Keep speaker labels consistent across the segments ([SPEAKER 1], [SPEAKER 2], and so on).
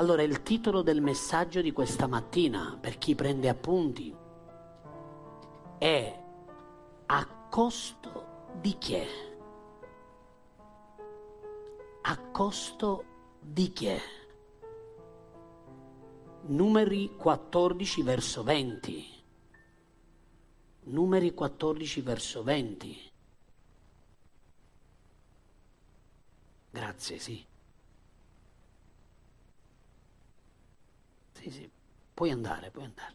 [SPEAKER 1] Allora il titolo del messaggio di questa mattina, per chi prende appunti, è A costo di che? A costo di che? Numeri 14 verso 20. Numeri 14 verso 20. Grazie, sì. Sì, sì, puoi andare, puoi andare.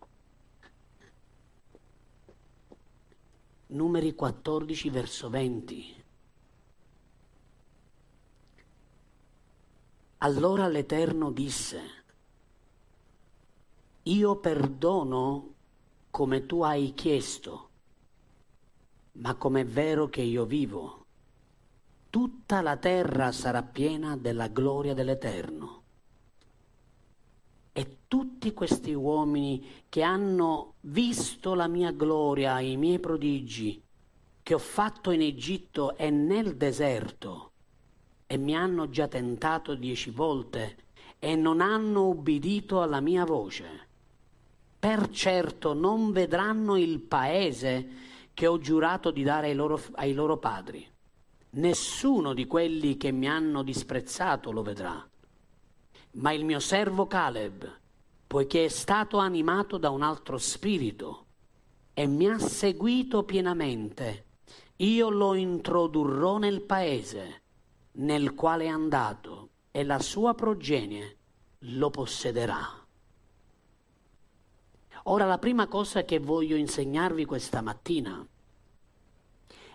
[SPEAKER 1] Numeri 14 verso 20. Allora l'Eterno disse, io perdono come tu hai chiesto, ma com'è vero che io vivo, tutta la terra sarà piena della gloria dell'Eterno. Tutti questi uomini che hanno visto la mia gloria, i miei prodigi che ho fatto in Egitto e nel deserto, e mi hanno già tentato dieci volte e non hanno ubbidito alla mia voce per certo non vedranno il paese che ho giurato di dare ai loro, ai loro padri. Nessuno di quelli che mi hanno disprezzato lo vedrà. Ma il mio servo Caleb, poiché è stato animato da un altro spirito e mi ha seguito pienamente, io lo introdurrò nel paese nel quale è andato e la sua progenie lo possederà. Ora la prima cosa che voglio insegnarvi questa mattina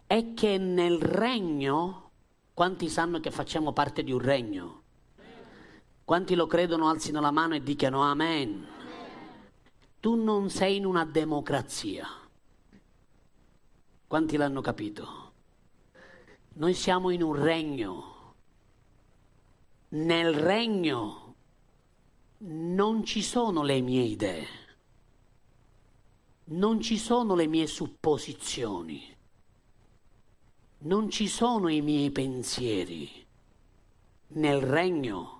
[SPEAKER 1] è che nel regno, quanti sanno che facciamo parte di un regno? Quanti lo credono alzino la mano e dicano amen. Tu non sei in una democrazia. Quanti l'hanno capito? Noi siamo in un regno. Nel regno non ci sono le mie idee non ci sono le mie supposizioni, non ci sono i miei pensieri. Nel regno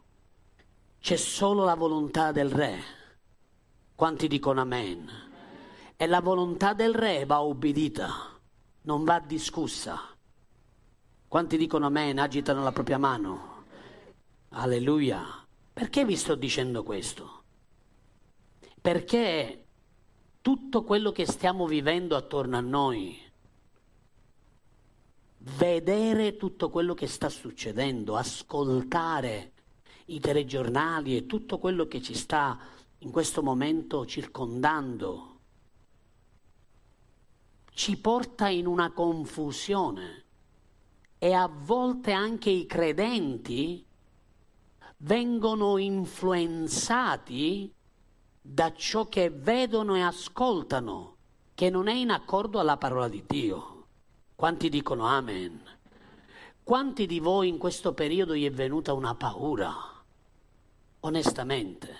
[SPEAKER 1] c'è solo la volontà del Re. Quanti dicono amen? E la volontà del Re va obbedita, non va discussa. Quanti dicono amen? Agitano la propria mano. Alleluia. Perché vi sto dicendo questo? Perché tutto quello che stiamo vivendo attorno a noi, vedere tutto quello che sta succedendo, ascoltare i telegiornali e tutto quello che ci sta in questo momento circondando, ci porta in una confusione e a volte anche i credenti vengono influenzati da ciò che vedono e ascoltano, che non è in accordo alla parola di Dio. Quanti dicono Amen? Quanti di voi in questo periodo gli è venuta una paura? Onestamente.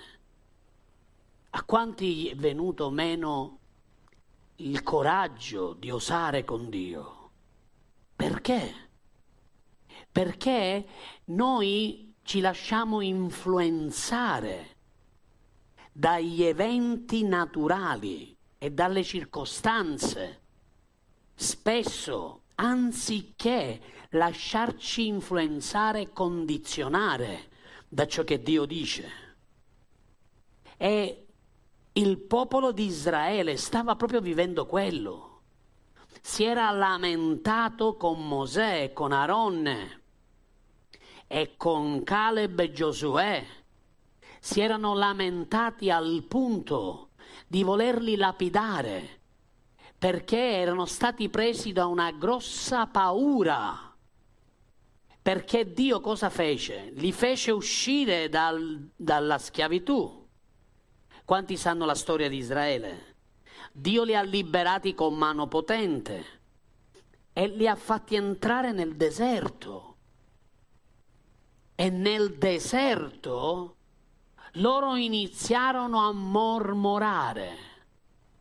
[SPEAKER 1] A quanti gli è venuto meno il coraggio di osare con Dio? Perché? Perché noi ci lasciamo influenzare dagli eventi naturali e dalle circostanze. Spesso, anziché lasciarci influenzare e condizionare da ciò che Dio dice. E il popolo di Israele stava proprio vivendo quello. Si era lamentato con Mosè, con Aronne e con Caleb e Giosuè si erano lamentati al punto di volerli lapidare perché erano stati presi da una grossa paura. Perché Dio cosa fece? Li fece uscire dal, dalla schiavitù. Quanti sanno la storia di Israele? Dio li ha liberati con mano potente e li ha fatti entrare nel deserto. E nel deserto loro iniziarono a mormorare.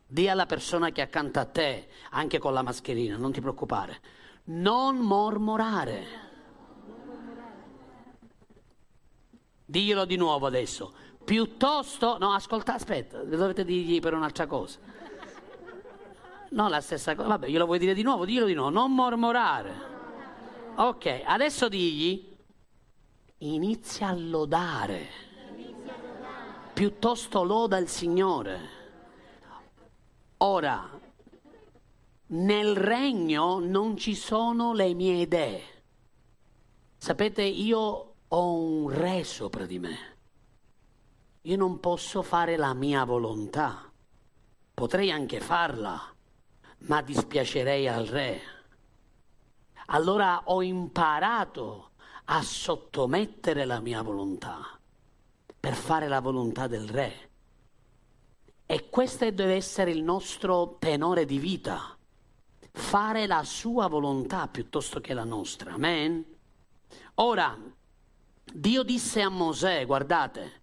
[SPEAKER 1] Dì alla persona che è accanto a te, anche con la mascherina, non ti preoccupare, non mormorare. Diglielo di nuovo adesso, Piuttosto, no, ascolta, aspetta, dovete dirgli per un'altra cosa. No, la stessa cosa. Vabbè, glielo vuoi dire di nuovo? Dillo di nuovo, non mormorare. Ok, adesso digli, inizia a lodare. Piuttosto loda il Signore. Ora, nel regno non ci sono le mie idee. Sapete, io ho un re sopra di me. Io non posso fare la mia volontà. Potrei anche farla, ma dispiacerei al re. Allora ho imparato a sottomettere la mia volontà per fare la volontà del re. E questo deve essere il nostro tenore di vita fare la sua volontà piuttosto che la nostra. Amen? Ora, Dio disse a Mosè, guardate,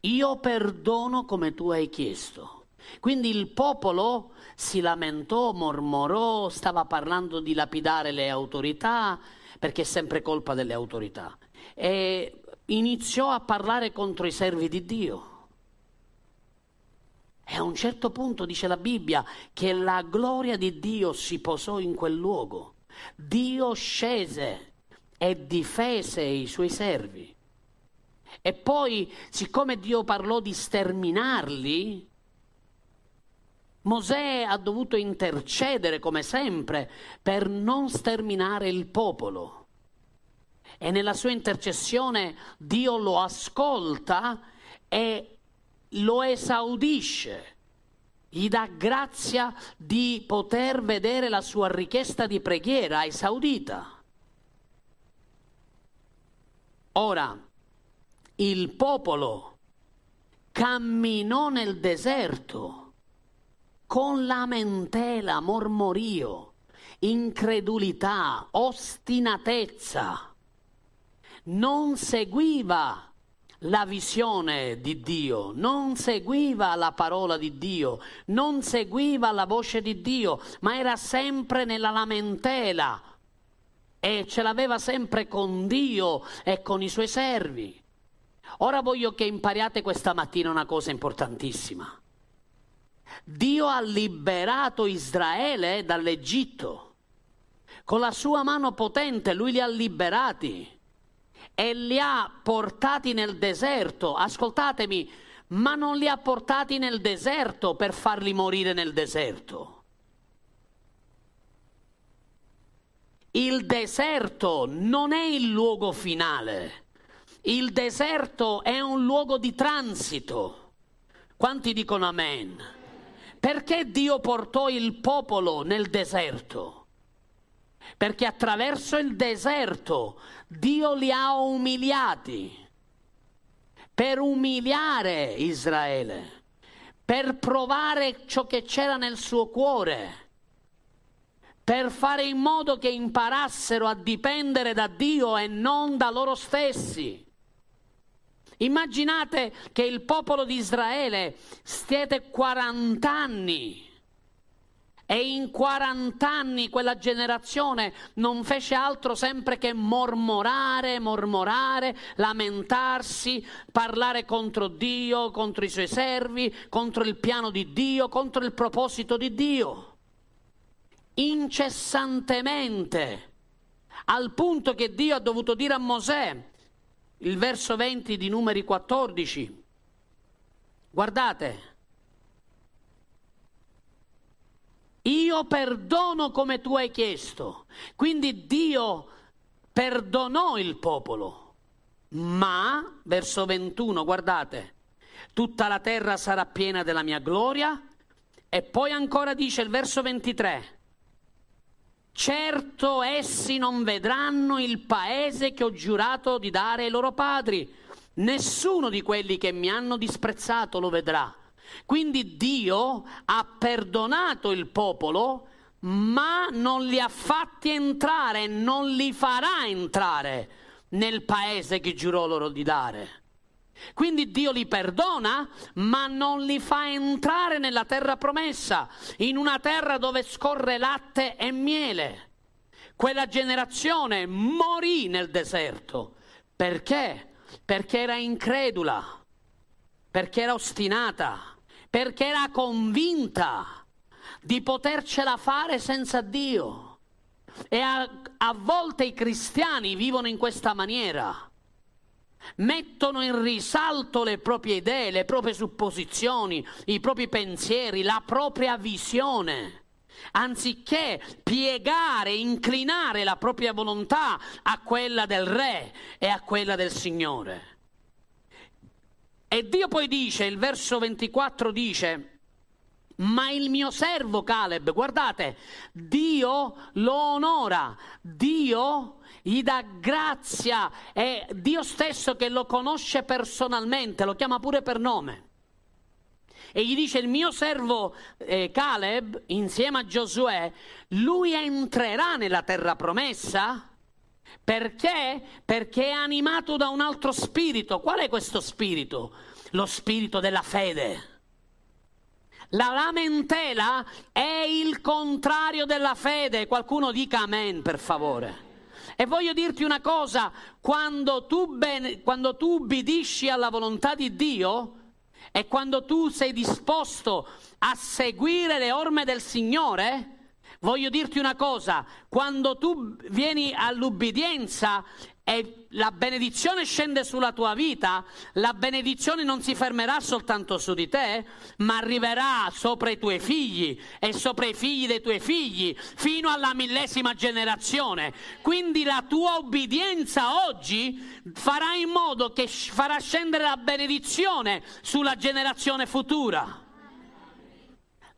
[SPEAKER 1] io perdono come tu hai chiesto. Quindi il popolo si lamentò, mormorò, stava parlando di lapidare le autorità, perché è sempre colpa delle autorità. E iniziò a parlare contro i servi di Dio. E a un certo punto dice la Bibbia che la gloria di Dio si posò in quel luogo. Dio scese e difese i suoi servi. E poi, siccome Dio parlò di sterminarli, Mosè ha dovuto intercedere come sempre per non sterminare il popolo. E nella sua intercessione Dio lo ascolta e lo esaudisce, gli dà grazia di poter vedere la sua richiesta di preghiera esaudita. Ora, il popolo camminò nel deserto con lamentela, mormorio, incredulità, ostinatezza. Non seguiva la visione di Dio, non seguiva la parola di Dio, non seguiva la voce di Dio, ma era sempre nella lamentela e ce l'aveva sempre con Dio e con i suoi servi. Ora voglio che impariate questa mattina una cosa importantissima. Dio ha liberato Israele dall'Egitto. Con la sua mano potente lui li ha liberati e li ha portati nel deserto. Ascoltatemi, ma non li ha portati nel deserto per farli morire nel deserto. Il deserto non è il luogo finale, il deserto è un luogo di transito. Quanti dicono amen? Perché Dio portò il popolo nel deserto? perché attraverso il deserto Dio li ha umiliati per umiliare Israele, per provare ciò che c'era nel suo cuore, per fare in modo che imparassero a dipendere da Dio e non da loro stessi. Immaginate che il popolo di Israele stiete 40 anni e in 40 anni quella generazione non fece altro sempre che mormorare, mormorare, lamentarsi, parlare contro Dio, contro i suoi servi, contro il piano di Dio, contro il proposito di Dio. Incessantemente, al punto che Dio ha dovuto dire a Mosè, il verso 20 di numeri 14, guardate, io perdono come tu hai chiesto. Quindi Dio perdonò il popolo. Ma, verso 21, guardate, tutta la terra sarà piena della mia gloria. E poi ancora dice il verso 23, certo essi non vedranno il paese che ho giurato di dare ai loro padri. Nessuno di quelli che mi hanno disprezzato lo vedrà quindi Dio ha perdonato il popolo, ma non li ha fatti entrare, non li farà entrare nel paese che giurò loro di dare. Quindi Dio li perdona, ma non li fa entrare nella terra promessa, in una terra dove scorre latte e miele. Quella generazione morì nel deserto. Perché? Perché era incredula perché era ostinata, perché era convinta di potercela fare senza Dio. E a, a volte i cristiani vivono in questa maniera mettono in risalto le proprie idee, le proprie supposizioni, i propri pensieri, la propria visione, anziché piegare, inclinare la propria volontà a quella del Re e a quella del Signore. E Dio poi dice, il verso 24 dice, ma il mio servo Caleb, guardate, Dio lo onora, Dio gli dà grazia, è Dio stesso che lo conosce personalmente, lo chiama pure per nome. E gli dice il mio servo eh, Caleb, insieme a Giosuè, lui entrerà nella terra promessa? Perché? Perché è animato da un altro spirito. Qual è questo spirito? Lo spirito della fede. La lamentela è il contrario della fede. Qualcuno dica amen, per favore. E voglio dirti una cosa, quando tu, ben, quando tu ubbidisci alla volontà di Dio e quando tu sei disposto a seguire le orme del Signore, voglio dirti una cosa, quando tu vieni all'ubbidienza e la benedizione scende sulla tua vita, la benedizione non si fermerà soltanto su di te, ma arriverà sopra i tuoi figli e sopra i figli dei tuoi figli, fino alla millesima generazione. Quindi la tua obbedienza oggi farà in modo che farà scendere la benedizione sulla generazione futura.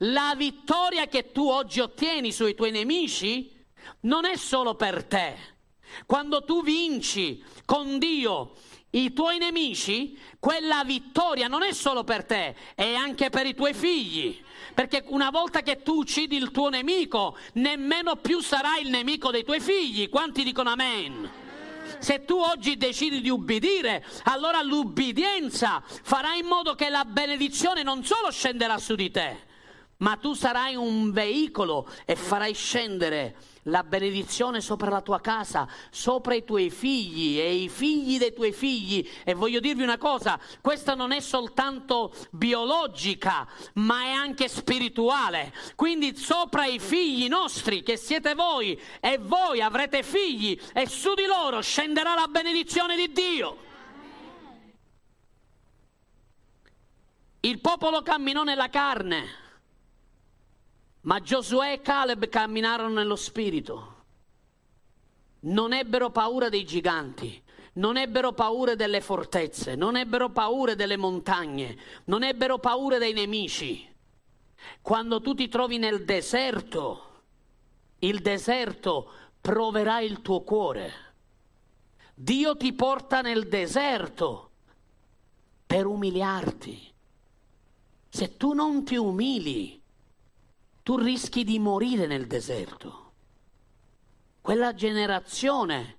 [SPEAKER 1] La vittoria che tu oggi ottieni sui tuoi nemici non è solo per te quando tu vinci con Dio i tuoi nemici, quella vittoria non è solo per te, è anche per i tuoi figli. Perché una volta che tu uccidi il tuo nemico, nemmeno più sarai il nemico dei tuoi figli. Quanti dicono amen? Se tu oggi decidi di ubbidire, allora l'ubbidienza farà in modo che la benedizione non solo scenderà su di te, ma tu sarai un veicolo e farai scendere la benedizione sopra la tua casa, sopra i tuoi figli e i figli dei tuoi figli. E voglio dirvi una cosa, questa non è soltanto biologica, ma è anche spirituale. Quindi sopra i figli nostri, che siete voi, e voi avrete figli, e su di loro scenderà la benedizione di Dio. Il popolo camminò nella carne ma Giosuè e Caleb camminarono nello spirito. Non ebbero paura dei giganti, non ebbero paura delle fortezze, non ebbero paura delle montagne, non ebbero paura dei nemici. Quando tu ti trovi nel deserto, il deserto proverà il tuo cuore. Dio ti porta nel deserto per umiliarti. Se tu non ti umili, tu rischi di morire nel deserto. Quella generazione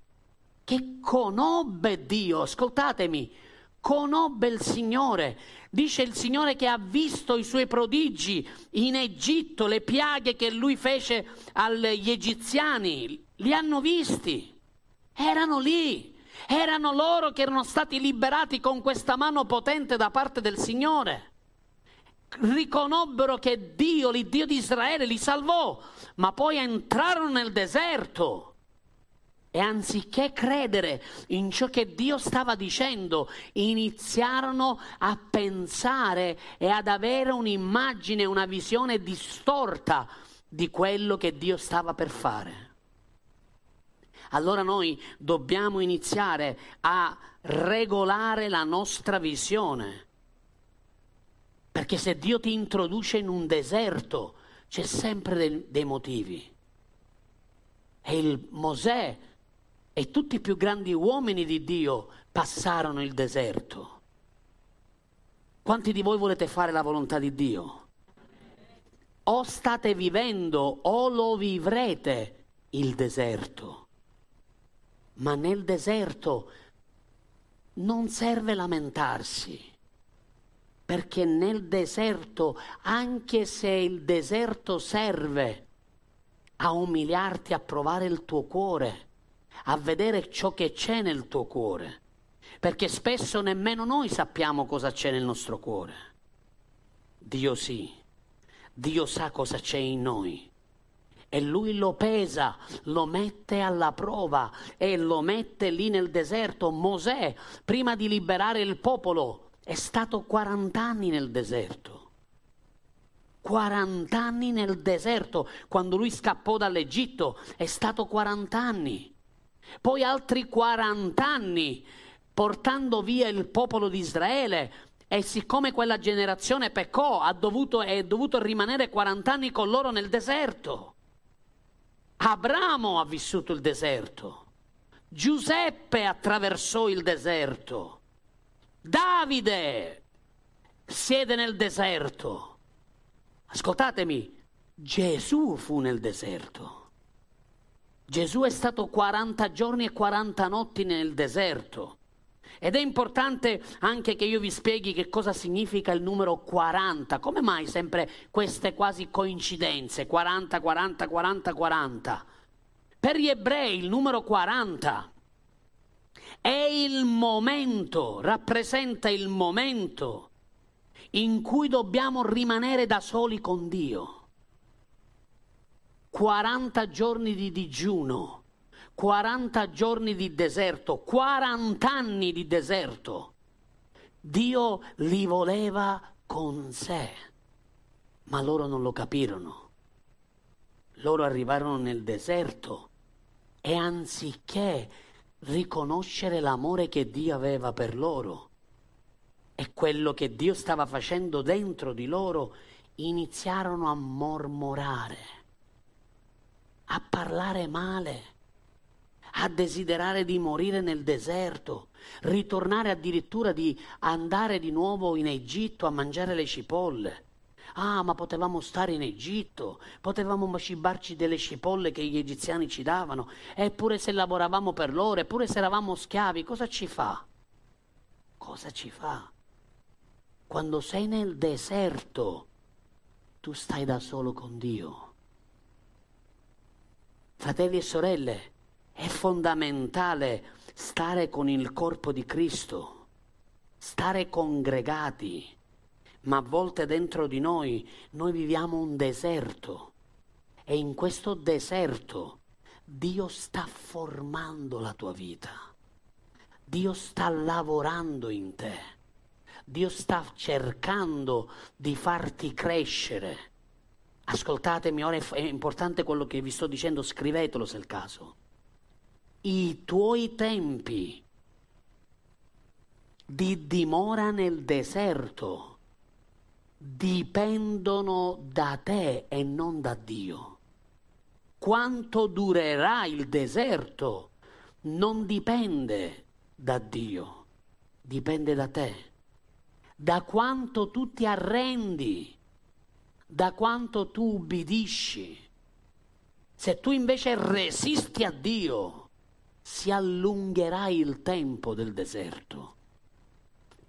[SPEAKER 1] che conobbe Dio, ascoltatemi, conobbe il Signore. Dice il Signore che ha visto i suoi prodigi in Egitto, le piaghe che lui fece agli egiziani, li hanno visti, erano lì, erano loro che erano stati liberati con questa mano potente da parte del Signore riconobbero che Dio, l'Iddio di Israele, li salvò, ma poi entrarono nel deserto. E anziché credere in ciò che Dio stava dicendo, iniziarono a pensare e ad avere un'immagine, una visione distorta di quello che Dio stava per fare. Allora noi dobbiamo iniziare a regolare la nostra visione perché se Dio ti introduce in un deserto, c'è sempre dei, dei motivi. E il Mosè e tutti i più grandi uomini di Dio passarono il deserto. Quanti di voi volete fare la volontà di Dio? O state vivendo o lo vivrete il deserto. Ma nel deserto non serve lamentarsi perché nel deserto, anche se il deserto serve a umiliarti, a provare il tuo cuore, a vedere ciò che c'è nel tuo cuore, perché spesso nemmeno noi sappiamo cosa c'è nel nostro cuore. Dio sì, Dio sa cosa c'è in noi e lui lo pesa, lo mette alla prova e lo mette lì nel deserto. Mosè, prima di liberare il popolo, è stato 40 anni nel deserto. 40 anni nel deserto, quando lui scappò dall'Egitto, è stato 40 anni. Poi altri 40 anni portando via il popolo di Israele e siccome quella generazione peccò, ha dovuto, è dovuto rimanere 40 anni con loro nel deserto. Abramo ha vissuto il deserto, Giuseppe attraversò il deserto, Davide siede nel deserto. Ascoltatemi, Gesù fu nel deserto. Gesù è stato 40 giorni e 40 notti nel deserto. Ed è importante anche che io vi spieghi che cosa significa il numero 40. Come mai sempre queste quasi coincidenze? 40, 40, 40, 40. Per gli ebrei il numero 40 è il momento, rappresenta il momento in cui dobbiamo rimanere da soli con Dio. 40 giorni di digiuno 40 giorni di deserto, 40 anni di deserto. Dio li voleva con sé, ma loro non lo capirono. Loro arrivarono nel deserto e anziché riconoscere l'amore che Dio aveva per loro e quello che Dio stava facendo dentro di loro, iniziarono a mormorare, a parlare male a desiderare di morire nel deserto, ritornare addirittura di andare di nuovo in Egitto a mangiare le cipolle. Ah, ma potevamo stare in Egitto, potevamo cibarci delle cipolle che gli egiziani ci davano, eppure se lavoravamo per loro, eppure se eravamo schiavi, cosa ci fa? Cosa ci fa? Quando sei nel deserto, tu stai da solo con Dio. Fratelli e sorelle, è fondamentale stare con il corpo di Cristo, stare congregati, ma a volte dentro di noi noi viviamo un deserto. E in questo deserto Dio sta formando la tua vita, Dio sta lavorando in te, Dio sta cercando di farti crescere. Ascoltatemi, ora è importante quello che vi sto dicendo, scrivetelo se è il caso. I tuoi tempi di dimora nel deserto dipendono da te e non da Dio. Quanto durerà il deserto non dipende da Dio, dipende da te. Da quanto tu ti arrendi, da quanto tu ubbidisci. Se tu invece resisti a Dio, si allungherà il tempo del deserto.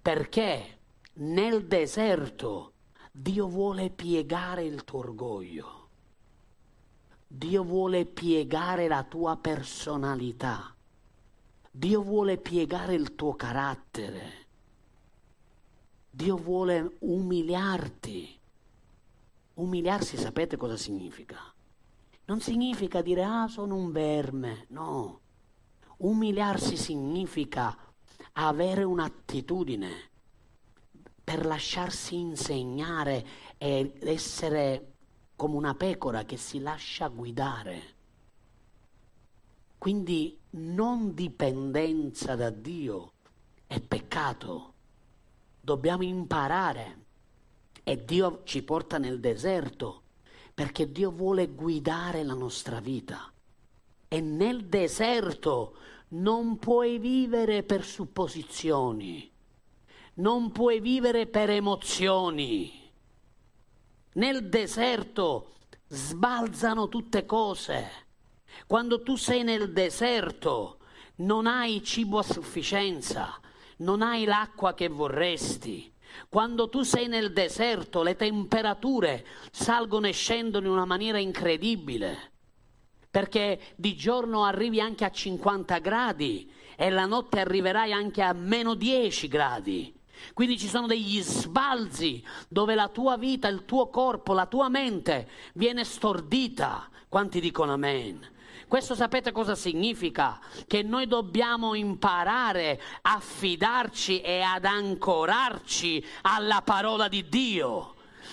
[SPEAKER 1] Perché nel deserto Dio vuole piegare il tuo orgoglio. Dio vuole piegare la tua personalità. Dio vuole piegare il tuo carattere. Dio vuole umiliarti. Umiliarsi sapete cosa significa? Non significa dire ah sono un verme, no. Umiliarsi significa avere un'attitudine per lasciarsi insegnare ed essere come una pecora che si lascia guidare. Quindi non dipendenza da Dio è peccato. Dobbiamo imparare e Dio ci porta nel deserto perché Dio vuole guidare la nostra vita. E nel deserto non puoi vivere per supposizioni, non puoi vivere per emozioni. Nel deserto sbalzano tutte cose. Quando tu sei nel deserto non hai cibo a sufficienza, non hai l'acqua che vorresti. Quando tu sei nel deserto le temperature salgono e scendono in una maniera incredibile perché di giorno arrivi anche a 50 gradi e la notte arriverai anche a meno 10 gradi. Quindi ci sono degli sbalzi dove la tua vita, il tuo corpo, la tua mente viene stordita. Quanti dicono amen? Questo sapete cosa significa? Che noi dobbiamo imparare a fidarci e ad ancorarci alla parola di Dio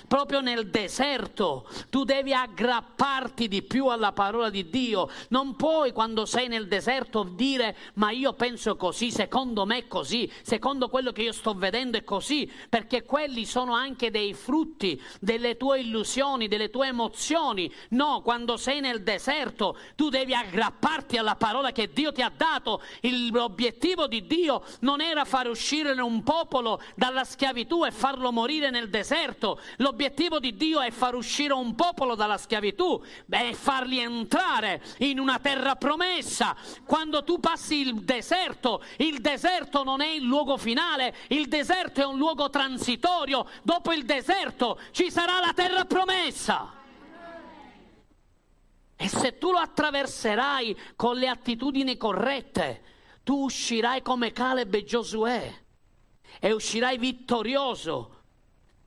[SPEAKER 1] proprio nel deserto. Tu devi aggrapparti di più alla parola di Dio. Non puoi quando sei nel deserto dire ma io penso così, secondo me è così, secondo quello che io sto vedendo è così, perché quelli sono anche dei frutti delle tue illusioni, delle tue emozioni. No, quando sei nel deserto tu devi aggrapparti alla parola che Dio ti ha dato. L'obiettivo di Dio non era far uscire un popolo dalla schiavitù e farlo morire nel deserto. L'obiettivo L'obiettivo di Dio è far uscire un popolo dalla schiavitù, e farli entrare in una terra promessa. Quando tu passi il deserto, il deserto non è il luogo finale, il deserto è un luogo transitorio. Dopo il deserto ci sarà la terra promessa. E se tu lo attraverserai con le attitudini corrette, tu uscirai come Caleb e Giosuè e uscirai vittorioso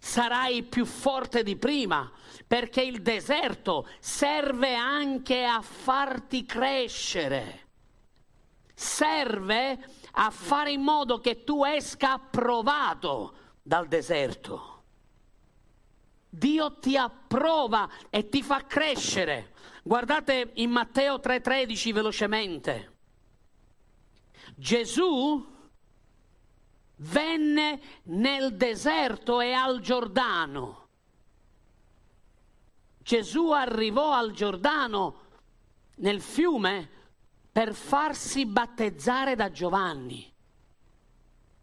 [SPEAKER 1] sarai più forte di prima, perché il deserto serve anche a farti crescere, serve a fare in modo che tu esca approvato dal deserto. Dio ti approva e ti fa crescere. Guardate in Matteo 3:13 velocemente. Gesù venne nel deserto e al Giordano. Gesù arrivò al Giordano nel fiume per farsi battezzare da Giovanni.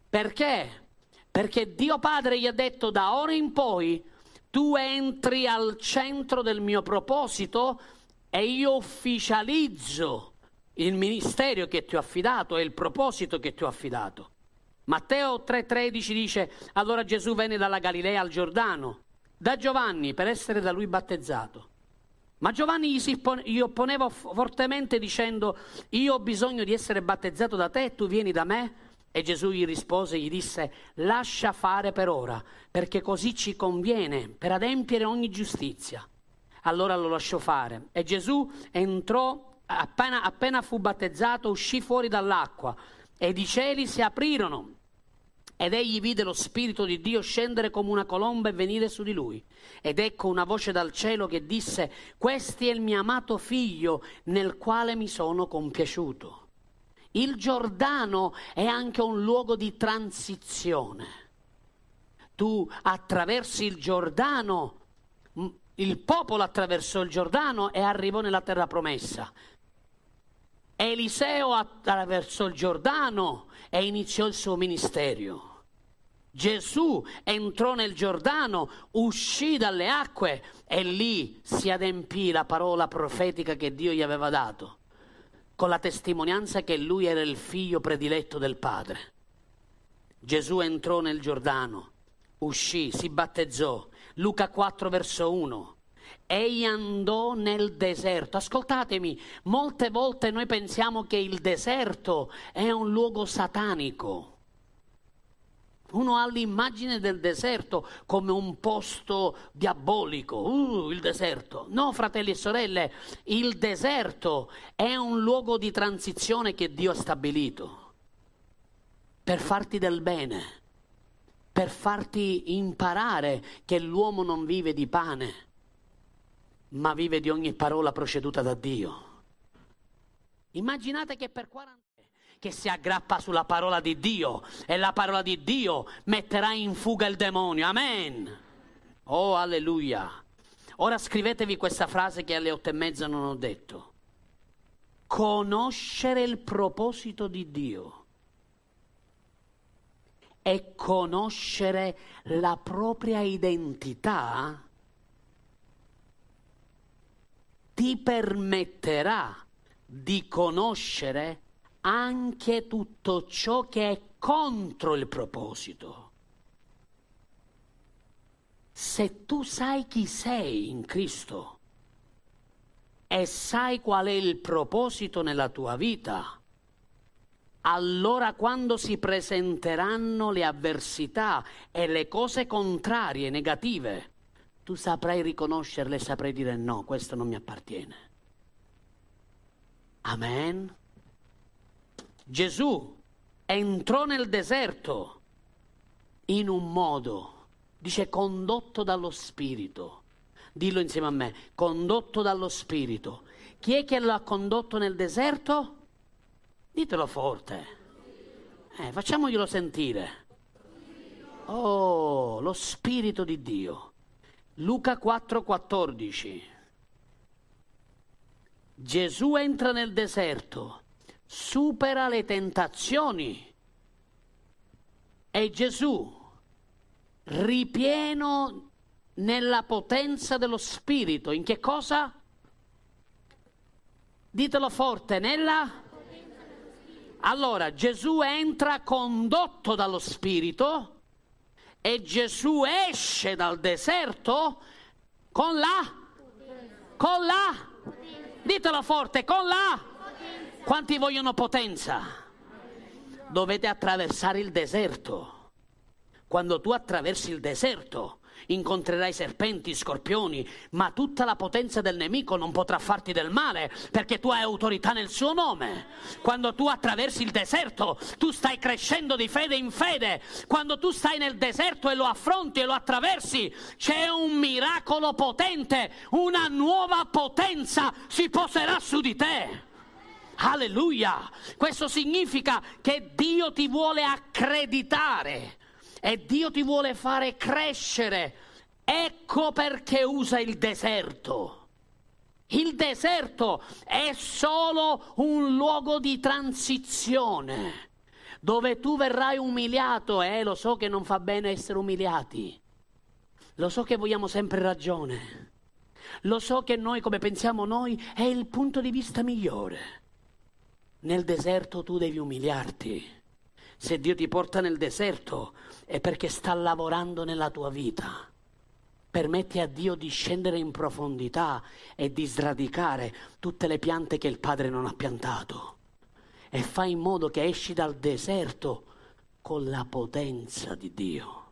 [SPEAKER 1] Perché? Perché Dio Padre gli ha detto da ora in poi tu entri al centro del mio proposito e io ufficializzo il ministero che ti ho affidato e il proposito che ti ho affidato. Matteo 3:13 dice, allora Gesù venne dalla Galilea al Giordano, da Giovanni per essere da lui battezzato. Ma Giovanni gli, si gli opponeva fortemente dicendo, io ho bisogno di essere battezzato da te tu vieni da me? E Gesù gli rispose gli disse, lascia fare per ora, perché così ci conviene, per adempiere ogni giustizia. Allora lo lasciò fare. E Gesù entrò, appena, appena fu battezzato, uscì fuori dall'acqua ed i cieli si aprirono ed egli vide lo Spirito di Dio scendere come una colomba e venire su di lui. Ed ecco una voce dal cielo che disse, Questi è il mio amato figlio nel quale mi sono compiaciuto. Il Giordano è anche un luogo di transizione. Tu attraversi il Giordano, il popolo attraversò il Giordano e arrivò nella terra promessa. Eliseo attraversò il Giordano e iniziò il suo ministero. Gesù entrò nel Giordano, uscì dalle acque e lì si adempì la parola profetica che Dio gli aveva dato, con la testimonianza che lui era il figlio prediletto del Padre. Gesù entrò nel Giordano, uscì, si battezzò. Luca 4 verso 1. Egli andò nel deserto. Ascoltatemi, molte volte noi pensiamo che il deserto è un luogo satanico. Uno ha l'immagine del deserto come un posto diabolico, uh, il deserto. No, fratelli e sorelle, il deserto è un luogo di transizione che Dio ha stabilito per farti del bene, per farti imparare che l'uomo non vive di pane, ma vive di ogni parola proceduta da Dio. Immaginate che per 40 che si aggrappa sulla parola di Dio e la parola di Dio metterà in fuga il demonio. Amen. Oh, alleluia. Ora scrivetevi questa frase che alle otto e mezza non ho detto. Conoscere il proposito di Dio e conoscere la propria identità ti permetterà di conoscere anche tutto ciò che è contro il proposito. Se tu sai chi sei in Cristo e sai qual è il proposito nella tua vita, allora quando si presenteranno le avversità e le cose contrarie, negative, tu saprai riconoscerle e saprai dire no, questo non mi appartiene. Amen. Gesù entrò nel deserto in un modo, dice condotto dallo Spirito. Dillo insieme a me, condotto dallo Spirito. Chi è che lo ha condotto nel deserto? Ditelo forte. Eh, facciamoglielo sentire. Oh, lo Spirito di Dio. Luca 4:14. Gesù entra nel deserto, supera le tentazioni. E Gesù, ripieno nella potenza dello Spirito, in che cosa? Ditelo forte, nella? Allora Gesù entra condotto dallo Spirito e Gesù esce dal deserto con la... Con la... Ditelo forte, con la... Quanti vogliono potenza? Dovete attraversare il deserto. Quando tu attraversi il deserto, incontrerai serpenti, scorpioni, ma tutta la potenza del nemico non potrà farti del male perché tu hai autorità nel suo nome. Quando tu attraversi il deserto, tu stai crescendo di fede in fede. Quando tu stai nel deserto e lo affronti e lo attraversi, c'è un miracolo potente, una nuova potenza si poserà su di te. Alleluia! Questo significa che Dio ti vuole accreditare e Dio ti vuole fare crescere. Ecco perché usa il deserto. Il deserto è solo un luogo di transizione dove tu verrai umiliato e eh, lo so che non fa bene essere umiliati. Lo so che vogliamo sempre ragione. Lo so che noi, come pensiamo noi, è il punto di vista migliore. Nel deserto tu devi umiliarti. Se Dio ti porta nel deserto è perché sta lavorando nella tua vita. Permetti a Dio di scendere in profondità e di sradicare tutte le piante che il Padre non ha piantato. E fai in modo che esci dal deserto con la potenza di Dio.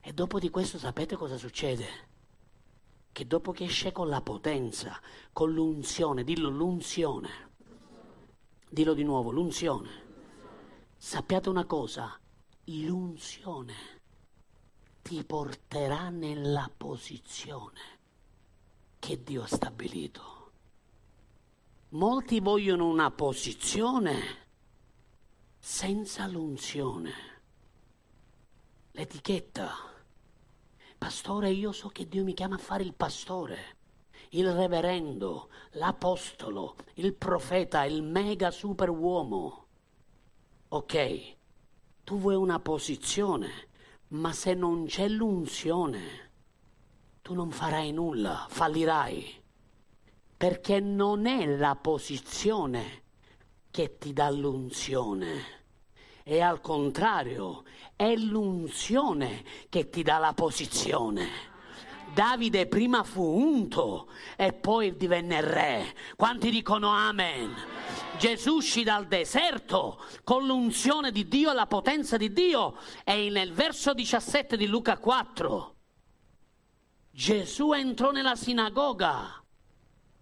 [SPEAKER 1] E dopo di questo sapete cosa succede? Che dopo che esce con la potenza, con l'unzione, dillo l'unzione, dillo di nuovo, l'unzione, sappiate una cosa, l'unzione ti porterà nella posizione che Dio ha stabilito. Molti vogliono una posizione senza l'unzione, l'etichetta. Pastore, io so che Dio mi chiama a fare il pastore, il reverendo, l'apostolo, il profeta, il mega super uomo. Ok, tu vuoi una posizione, ma se non c'è l'unzione, tu non farai nulla, fallirai. Perché non è la posizione che ti dà l'unzione, è al contrario, è l'unzione che ti dà la posizione. Davide prima fu unto e poi divenne re. Quanti dicono amen? Gesù uscì dal deserto con l'unzione di Dio e la potenza di Dio e nel verso 17 di Luca 4 Gesù entrò nella sinagoga,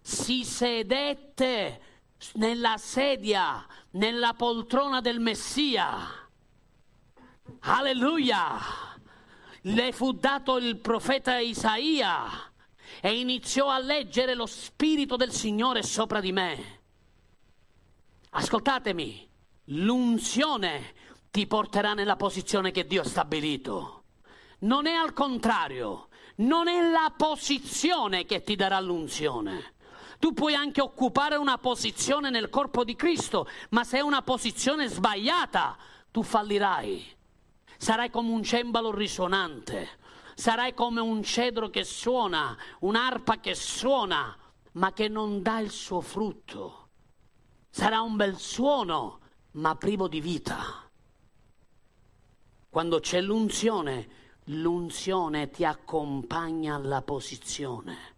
[SPEAKER 1] si sedette nella sedia, nella poltrona del Messia. Alleluia! Le fu dato il profeta Isaia e iniziò a leggere lo Spirito del Signore sopra di me Ascoltatemi, l'unzione ti porterà nella posizione che Dio ha stabilito. Non è al contrario, non è la posizione che ti darà l'unzione. Tu puoi anche occupare una posizione nel corpo di Cristo, ma se è una posizione sbagliata, tu fallirai. Sarai come un cembalo risuonante, sarai come un cedro che suona, un'arpa che suona, ma che non dà il suo frutto. Sarà un bel suono, ma privo di vita. Quando c'è l'unzione, l'unzione ti accompagna alla posizione.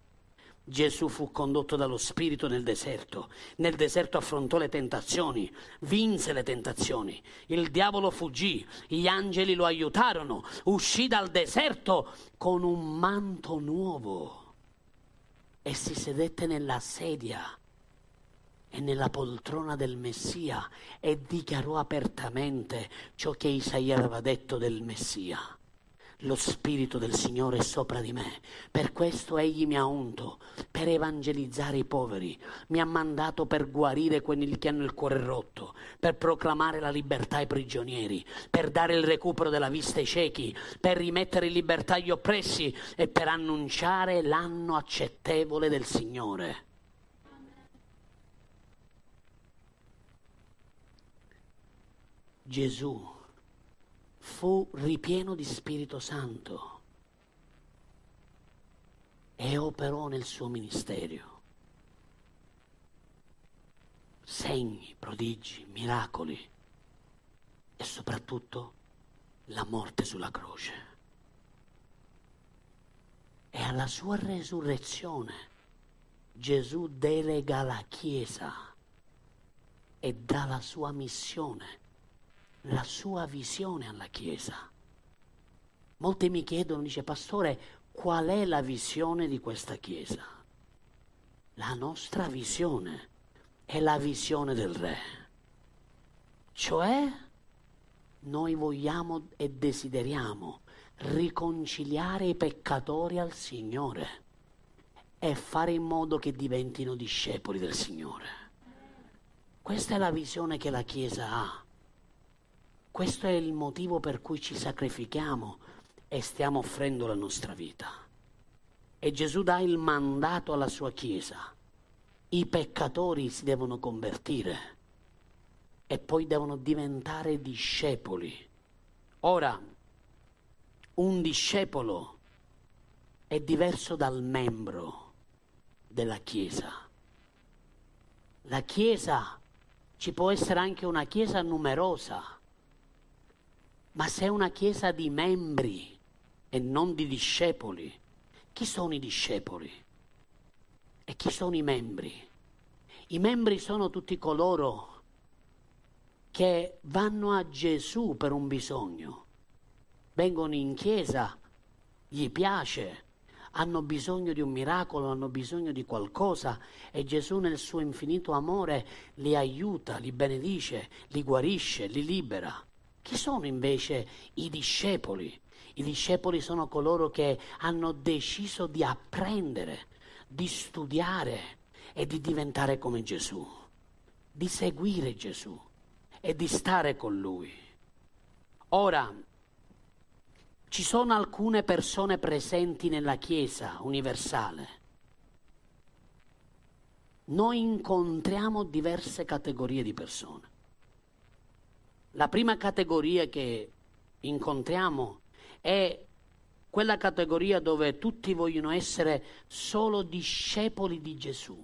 [SPEAKER 1] Gesù fu condotto dallo Spirito nel deserto. Nel deserto affrontò le tentazioni, vinse le tentazioni. Il diavolo fuggì, gli angeli lo aiutarono, uscì dal deserto con un manto nuovo e si sedette nella sedia e nella poltrona del Messia e dichiarò apertamente ciò che Isaia aveva detto del Messia lo Spirito del Signore è sopra di me. Per questo Egli mi ha unto, per evangelizzare i poveri. Mi ha mandato per guarire quelli che hanno il cuore rotto, per proclamare la libertà ai prigionieri, per dare il recupero della vista ai ciechi, per rimettere in libertà gli oppressi e per annunciare l'anno accettevole del Signore. Gesù fu ripieno di Spirito Santo e operò nel suo ministero. Segni, prodigi, miracoli e soprattutto la morte sulla croce. E alla sua resurrezione Gesù delega la Chiesa e dà la sua missione la sua visione alla Chiesa. Molti mi chiedono, dice pastore, qual è la visione di questa Chiesa? La nostra visione è la visione del Re. Cioè, noi vogliamo e desideriamo riconciliare i peccatori al Signore e fare in modo che diventino discepoli del Signore. Questa è la visione che la Chiesa ha. Questo è il motivo per cui ci sacrifichiamo e stiamo offrendo la nostra vita. E Gesù dà il mandato alla sua Chiesa. I peccatori si devono convertire e poi devono diventare discepoli. Ora, un discepolo è diverso dal membro della Chiesa. La Chiesa, ci può essere anche una Chiesa numerosa, ma se è una chiesa di membri e non di discepoli, chi sono i discepoli? E chi sono i membri? I membri sono tutti coloro che vanno a Gesù per un bisogno, vengono in chiesa, gli piace, hanno bisogno di un miracolo, hanno bisogno di qualcosa e Gesù nel suo infinito amore li aiuta, li benedice, li guarisce, li libera. Chi sono invece i discepoli? I discepoli sono coloro che hanno deciso di apprendere, di studiare e di diventare come Gesù, di seguire Gesù e di stare con Lui. Ora, ci sono alcune persone presenti nella Chiesa universale. Noi incontriamo diverse categorie di persone. La prima categoria che incontriamo è quella categoria dove tutti vogliono essere solo discepoli di Gesù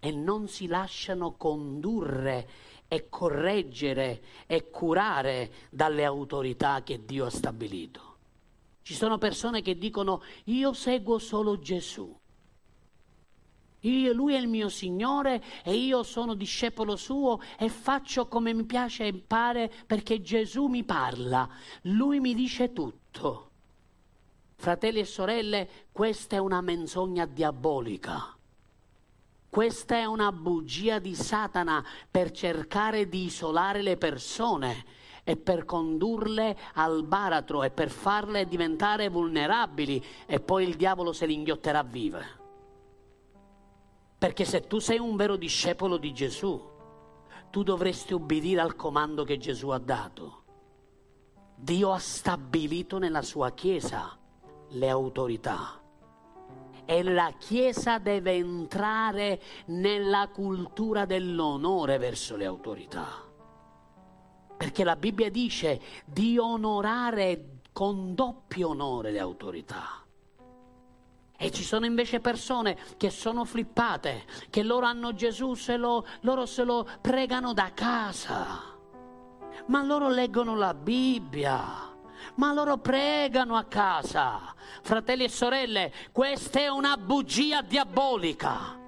[SPEAKER 1] e non si lasciano condurre e correggere e curare dalle autorità che Dio ha stabilito. Ci sono persone che dicono io seguo solo Gesù. Io, lui è il mio Signore e io sono discepolo suo e faccio come mi piace e pare perché Gesù mi parla, lui mi dice tutto. Fratelli e sorelle, questa è una menzogna diabolica. Questa è una bugia di Satana per cercare di isolare le persone e per condurle al baratro e per farle diventare vulnerabili e poi il diavolo se li inghiotterà vive. Perché se tu sei un vero discepolo di Gesù, tu dovresti obbedire al comando che Gesù ha dato. Dio ha stabilito nella sua Chiesa le autorità e la Chiesa deve entrare nella cultura dell'onore verso le autorità. Perché la Bibbia dice di onorare con doppio onore le autorità. E ci sono invece persone che sono flippate, che loro hanno Gesù, se lo, loro se lo pregano da casa, ma loro leggono la Bibbia, ma loro pregano a casa, fratelli e sorelle, questa è una bugia diabolica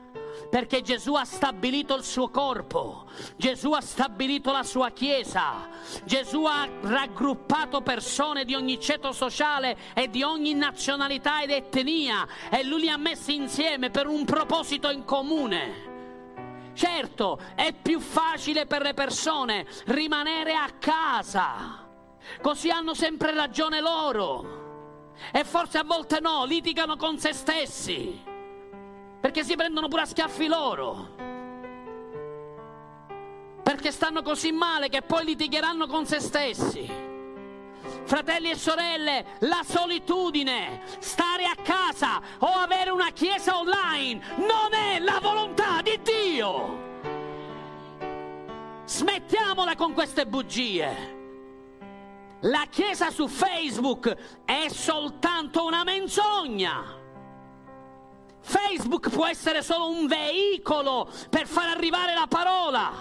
[SPEAKER 1] perché Gesù ha stabilito il suo corpo, Gesù ha stabilito la sua chiesa, Gesù ha raggruppato persone di ogni ceto sociale e di ogni nazionalità ed etnia e lui li ha messi insieme per un proposito in comune. Certo, è più facile per le persone rimanere a casa, così hanno sempre ragione loro. E forse a volte no, litigano con se stessi perché si prendono pure a schiaffi loro. Perché stanno così male che poi litigheranno con se stessi. Fratelli e sorelle, la solitudine, stare a casa o avere una chiesa online non è la volontà di Dio. Smettiamola con queste bugie. La chiesa su Facebook è soltanto una menzogna. Facebook può essere solo un veicolo per far arrivare la parola.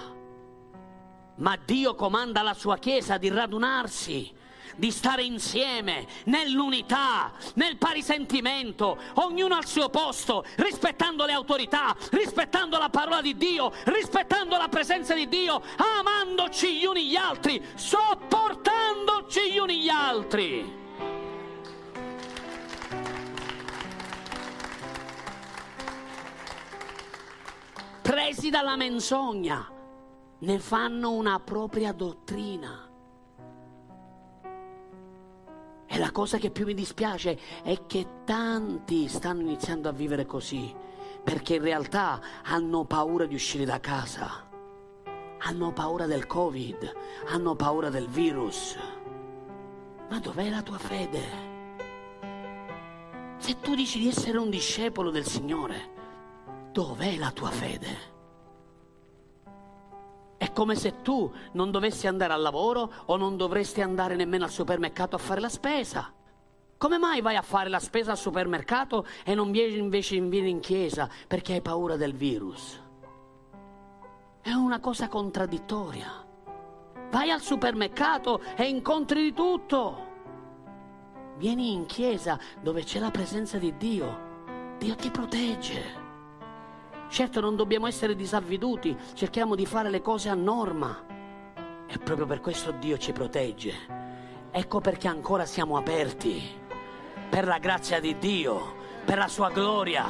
[SPEAKER 1] Ma Dio comanda alla sua Chiesa di radunarsi, di stare insieme nell'unità, nel pari sentimento, ognuno al suo posto, rispettando le autorità, rispettando la parola di Dio, rispettando la presenza di Dio, amandoci gli uni gli altri, sopportandoci gli uni gli altri. Presi dalla menzogna, ne fanno una propria dottrina. E la cosa che più mi dispiace è che tanti stanno iniziando a vivere così, perché in realtà hanno paura di uscire da casa, hanno paura del Covid, hanno paura del virus. Ma dov'è la tua fede? Se tu dici di essere un discepolo del Signore, dov'è la tua fede? Come se tu non dovessi andare al lavoro o non dovresti andare nemmeno al supermercato a fare la spesa. Come mai vai a fare la spesa al supermercato e non vieni invece vieni in chiesa perché hai paura del virus? È una cosa contraddittoria. Vai al supermercato e incontri di tutto. Vieni in chiesa dove c'è la presenza di Dio. Dio ti protegge. Certo non dobbiamo essere disavveduti, cerchiamo di fare le cose a norma. E proprio per questo Dio ci protegge. Ecco perché ancora siamo aperti. Per la grazia di Dio, per la sua gloria.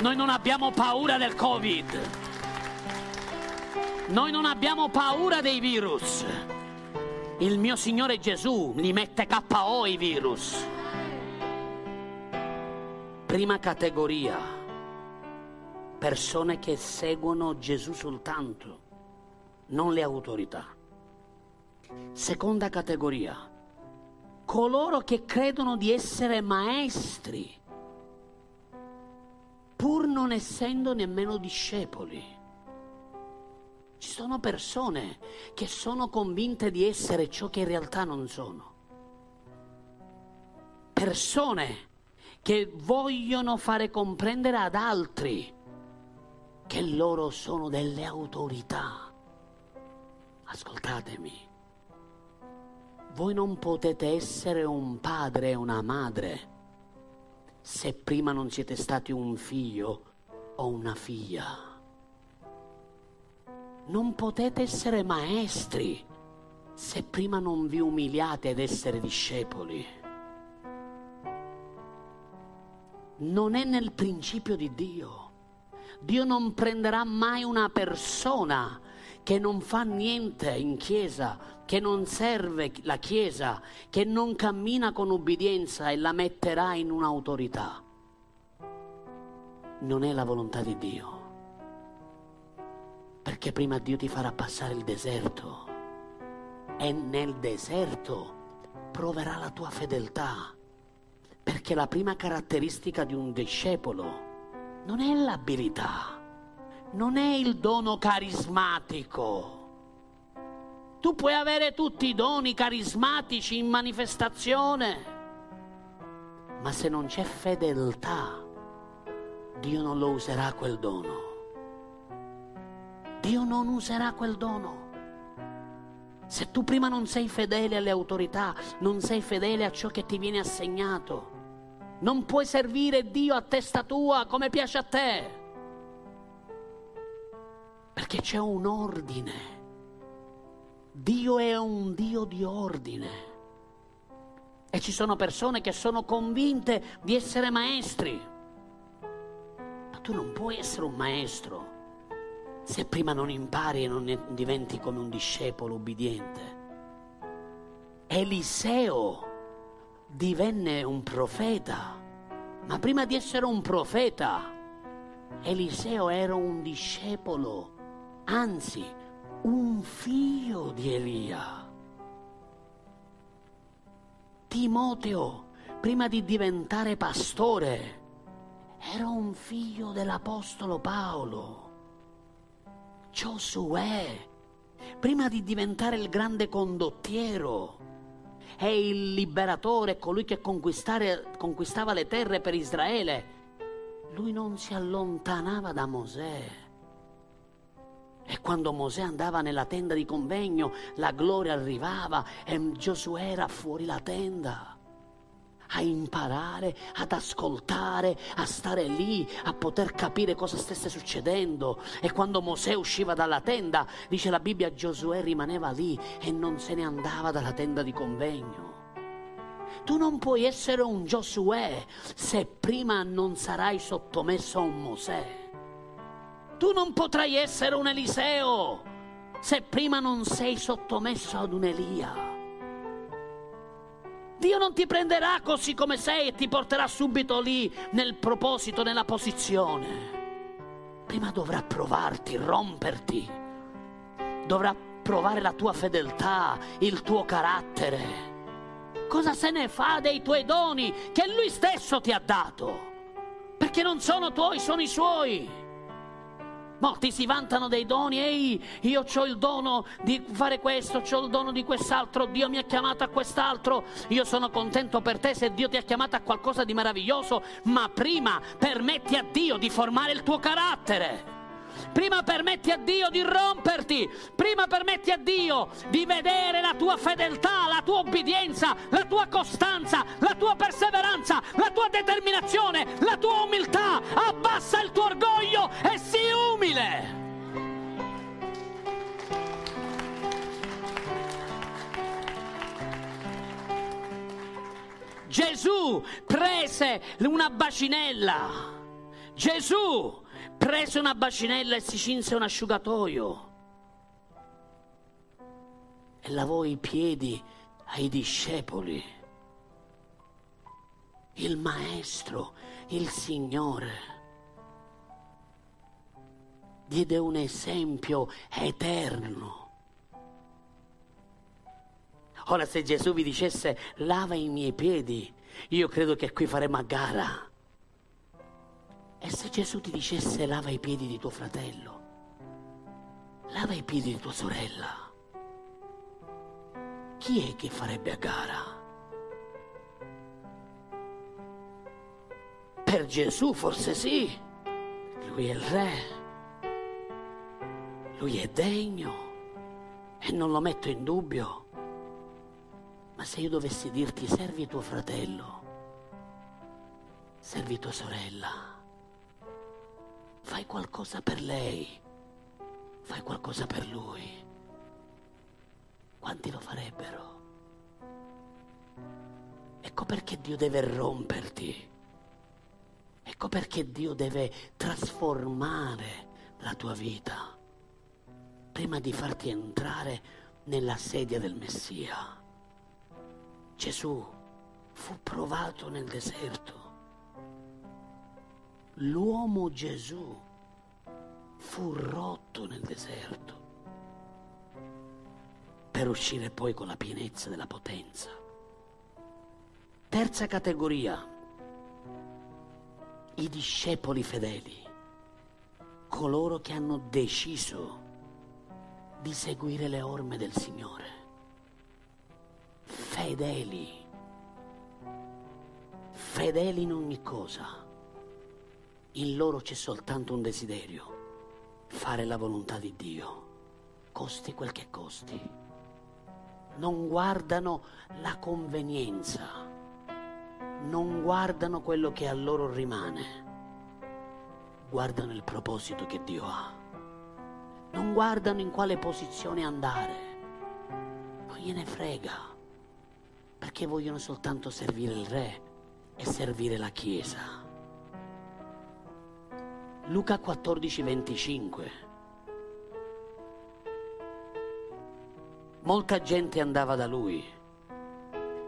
[SPEAKER 1] Noi non abbiamo paura del Covid. Noi non abbiamo paura dei virus. Il mio Signore Gesù li mette KO i virus. Prima categoria persone che seguono Gesù soltanto, non le autorità. Seconda categoria, coloro che credono di essere maestri, pur non essendo nemmeno discepoli. Ci sono persone che sono convinte di essere ciò che in realtà non sono. Persone che vogliono fare comprendere ad altri che loro sono delle autorità. Ascoltatemi, voi non potete essere un padre e una madre se prima non siete stati un figlio o una figlia. Non potete essere maestri se prima non vi umiliate ad essere discepoli. Non è nel principio di Dio. Dio non prenderà mai una persona che non fa niente in chiesa, che non serve la chiesa, che non cammina con ubbidienza e la metterà in un'autorità. Non è la volontà di Dio. Perché prima Dio ti farà passare il deserto e nel deserto proverà la tua fedeltà. Perché la prima caratteristica di un discepolo non è l'abilità, non è il dono carismatico. Tu puoi avere tutti i doni carismatici in manifestazione, ma se non c'è fedeltà, Dio non lo userà quel dono. Dio non userà quel dono. Se tu prima non sei fedele alle autorità, non sei fedele a ciò che ti viene assegnato, non puoi servire Dio a testa tua come piace a te. Perché c'è un ordine. Dio è un Dio di ordine. E ci sono persone che sono convinte di essere maestri. Ma tu non puoi essere un maestro se prima non impari e non diventi come un discepolo ubbidiente. Eliseo divenne un profeta, ma prima di essere un profeta, Eliseo era un discepolo, anzi un figlio di Elia. Timoteo, prima di diventare pastore, era un figlio dell'Apostolo Paolo. Giosuè, prima di diventare il grande condottiero, è il liberatore, colui che conquistava le terre per Israele. Lui non si allontanava da Mosè. E quando Mosè andava nella tenda di convegno, la gloria arrivava e Giosuè era fuori la tenda a imparare, ad ascoltare, a stare lì, a poter capire cosa stesse succedendo. E quando Mosè usciva dalla tenda, dice la Bibbia, Giosuè rimaneva lì e non se ne andava dalla tenda di convegno. Tu non puoi essere un Giosuè se prima non sarai sottomesso a un Mosè. Tu non potrai essere un Eliseo se prima non sei sottomesso ad un Elia. Dio non ti prenderà così come sei e ti porterà subito lì nel proposito, nella posizione. Prima dovrà provarti, romperti. Dovrà provare la tua fedeltà, il tuo carattere. Cosa se ne fa dei tuoi doni che Lui stesso ti ha dato? Perché non sono tuoi, sono i suoi. Molti si vantano dei doni, ehi, io ho il dono di fare questo, ho il dono di quest'altro, Dio mi ha chiamato a quest'altro, io sono contento per te se Dio ti ha chiamato a qualcosa di meraviglioso, ma prima permetti a Dio di formare il tuo carattere. Prima permetti a Dio di romperti, prima permetti a Dio di vedere la tua fedeltà, la tua obbedienza, la tua costanza, la tua perseveranza, la tua determinazione, la tua umiltà. Abbassa il tuo orgoglio e sii umile. Gesù prese una bacinella. Gesù prese una bacinella e si cinse un asciugatoio e lavò i piedi ai discepoli. Il Maestro, il Signore, diede un esempio eterno. Ora se Gesù vi dicesse lava i miei piedi, io credo che qui faremo a gara. E se Gesù ti dicesse lava i piedi di tuo fratello, lava i piedi di tua sorella, chi è che farebbe a gara? Per Gesù forse sì, lui è il re, lui è degno. E non lo metto in dubbio. Ma se io dovessi dirti servi tuo fratello, servi tua sorella, fai qualcosa per lei, fai qualcosa per lui. Quanti lo farebbero? Ecco perché Dio deve romperti. Ecco perché Dio deve trasformare la tua vita prima di farti entrare nella sedia del Messia. Gesù fu provato nel deserto l'uomo Gesù fu rotto nel deserto per uscire poi con la pienezza della potenza. Terza categoria, i discepoli fedeli, coloro che hanno deciso di seguire le orme del Signore. Fedeli, fedeli in ogni cosa in loro c'è soltanto un desiderio, fare la volontà di Dio, costi quel che costi. non guardano la convenienza, non guardano quello che a loro rimane, guardano il proposito che Dio ha, non guardano in quale posizione andare, non gliene frega, perché vogliono soltanto servire il Re e servire la Chiesa. Luca 14, 25 molta gente andava da lui.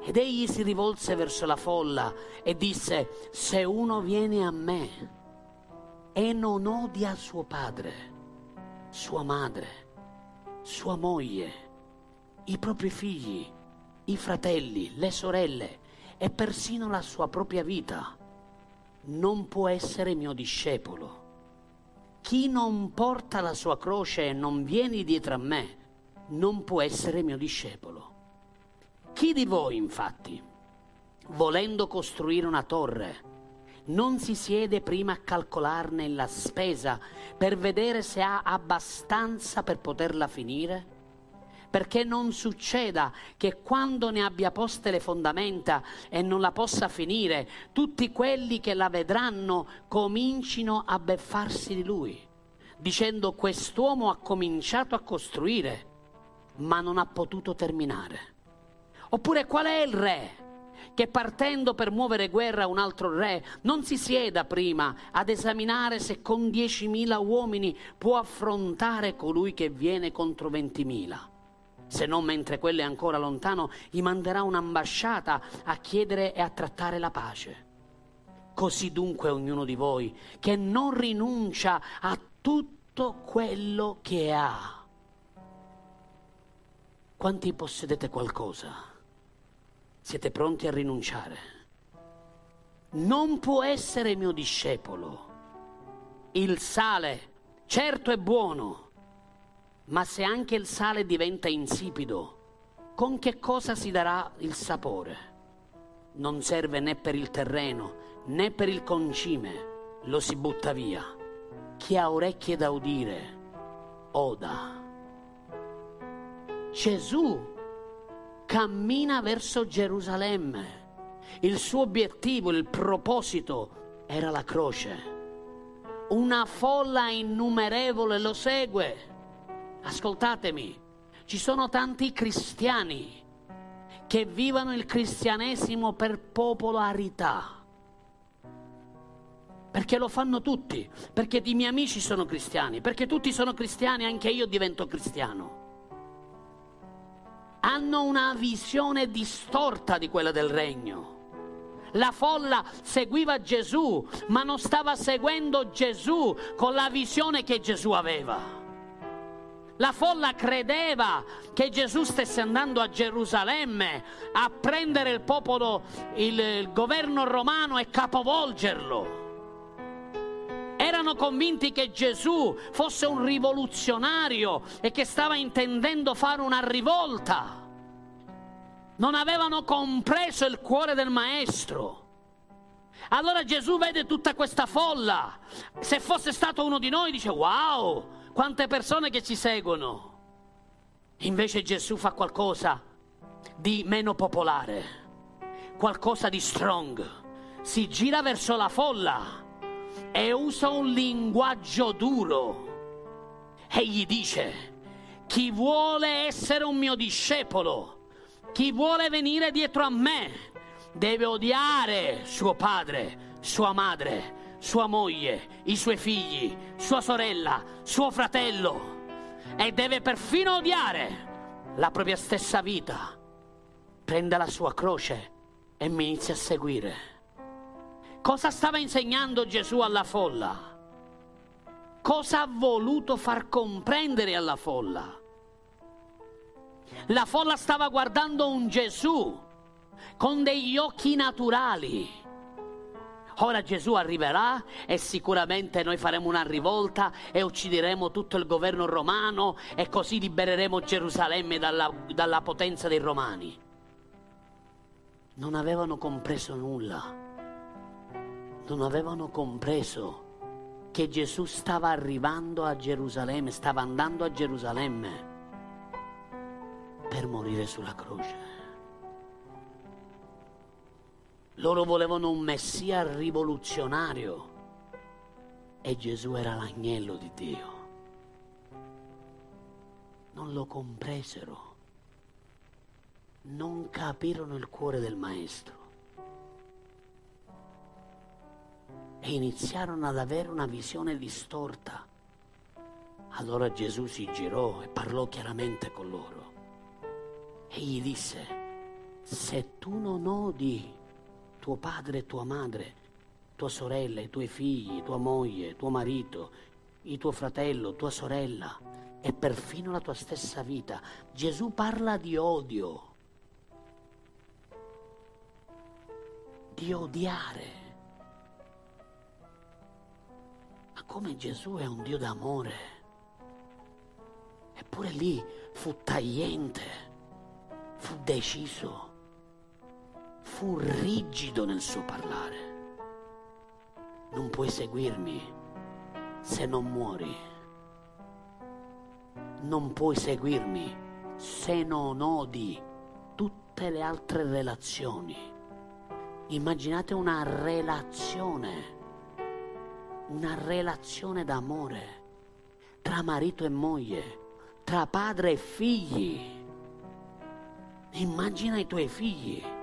[SPEAKER 1] Ed egli si rivolse verso la folla e disse, se uno viene a me e non odia suo padre, sua madre, sua moglie, i propri figli, i fratelli, le sorelle e persino la sua propria vita, non può essere mio discepolo. Chi non porta la sua croce e non viene dietro a me, non può essere mio discepolo. Chi di voi, infatti, volendo costruire una torre, non si siede prima a calcolarne la spesa per vedere se ha abbastanza per poterla finire? Perché non succeda che quando ne abbia poste le fondamenta e non la possa finire, tutti quelli che la vedranno comincino a beffarsi di lui, dicendo quest'uomo ha cominciato a costruire ma non ha potuto terminare. Oppure qual è il re che partendo per muovere guerra a un altro re non si sieda prima ad esaminare se con diecimila uomini può affrontare colui che viene contro ventimila? Se non mentre quello è ancora lontano, gli manderà un'ambasciata a chiedere e a trattare la pace. Così dunque ognuno di voi che non rinuncia a tutto quello che ha quanti possedete qualcosa? Siete pronti a rinunciare? Non può essere mio discepolo. Il sale, certo è buono, ma se anche il sale diventa insipido, con che cosa si darà il sapore? Non serve né per il terreno né per il concime, lo si butta via. Chi ha orecchie da udire, oda. Gesù cammina verso Gerusalemme. Il suo obiettivo, il proposito era la croce. Una folla innumerevole lo segue. Ascoltatemi, ci sono tanti cristiani che vivono il cristianesimo per popolarità. Perché lo fanno tutti, perché i miei amici sono cristiani, perché tutti sono cristiani, anche io divento cristiano hanno una visione distorta di quella del regno. La folla seguiva Gesù, ma non stava seguendo Gesù con la visione che Gesù aveva. La folla credeva che Gesù stesse andando a Gerusalemme a prendere il popolo, il, il governo romano e capovolgerlo. Erano convinti che Gesù fosse un rivoluzionario e che stava intendendo fare una rivolta. Non avevano compreso il cuore del Maestro. Allora Gesù vede tutta questa folla. Se fosse stato uno di noi dice wow, quante persone che ci seguono. Invece Gesù fa qualcosa di meno popolare, qualcosa di strong. Si gira verso la folla e usa un linguaggio duro e gli dice, chi vuole essere un mio discepolo, chi vuole venire dietro a me, deve odiare suo padre, sua madre, sua moglie, i suoi figli, sua sorella, suo fratello e deve perfino odiare la propria stessa vita. Prenda la sua croce e mi inizia a seguire. Cosa stava insegnando Gesù alla folla? Cosa ha voluto far comprendere alla folla? La folla stava guardando un Gesù con degli occhi naturali. Ora Gesù arriverà e sicuramente noi faremo una rivolta e uccideremo tutto il governo romano e così libereremo Gerusalemme dalla, dalla potenza dei romani. Non avevano compreso nulla non avevano compreso che Gesù stava arrivando a Gerusalemme, stava andando a Gerusalemme. per morire sulla croce. Loro volevano un messia rivoluzionario e Gesù era l'agnello di Dio. Non lo compresero, non capirono il cuore del Maestro e iniziarono ad avere una visione distorta. Allora Gesù si girò e parlò chiaramente con loro e gli disse, se tu non odi tuo padre e tua madre, tua sorella, i tuoi figli, tua moglie, tuo marito, il tuo fratello, tua sorella e perfino la tua stessa vita. Gesù parla di odio, di odiare. Ma come Gesù è un Dio d'amore, eppure lì fu tagliente, fu deciso fu rigido nel suo parlare. Non puoi seguirmi se non muori. Non puoi seguirmi se non odi tutte le altre relazioni. Immaginate una relazione, una relazione d'amore tra marito e moglie, tra padre e figli. Immagina i tuoi figli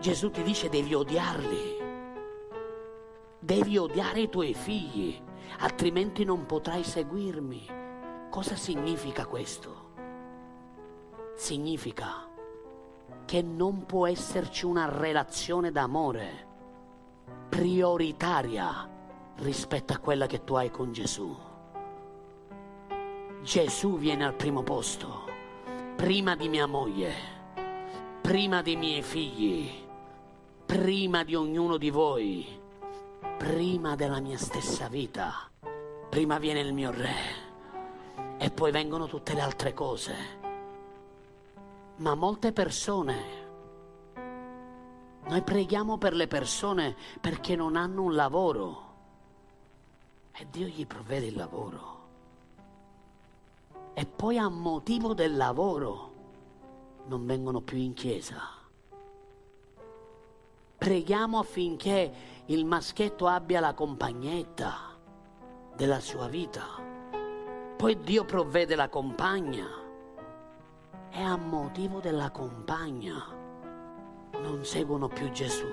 [SPEAKER 1] Gesù ti dice devi odiarli, devi odiare i tuoi figli, altrimenti non potrai seguirmi. Cosa significa questo? Significa che non può esserci una relazione d'amore prioritaria rispetto a quella che tu hai con Gesù. Gesù viene al primo posto, prima di mia moglie, prima dei miei figli, prima di ognuno di voi, prima della mia stessa vita, prima viene il mio re e poi vengono tutte le altre cose. Ma molte persone, noi preghiamo per le persone perché non hanno un lavoro e Dio gli provvede il lavoro. E poi a motivo del lavoro non vengono più in chiesa Preghiamo affinché il maschietto abbia la compagnetta della sua vita. Poi Dio provvede la compagna. E a motivo della compagna non seguono più Gesù.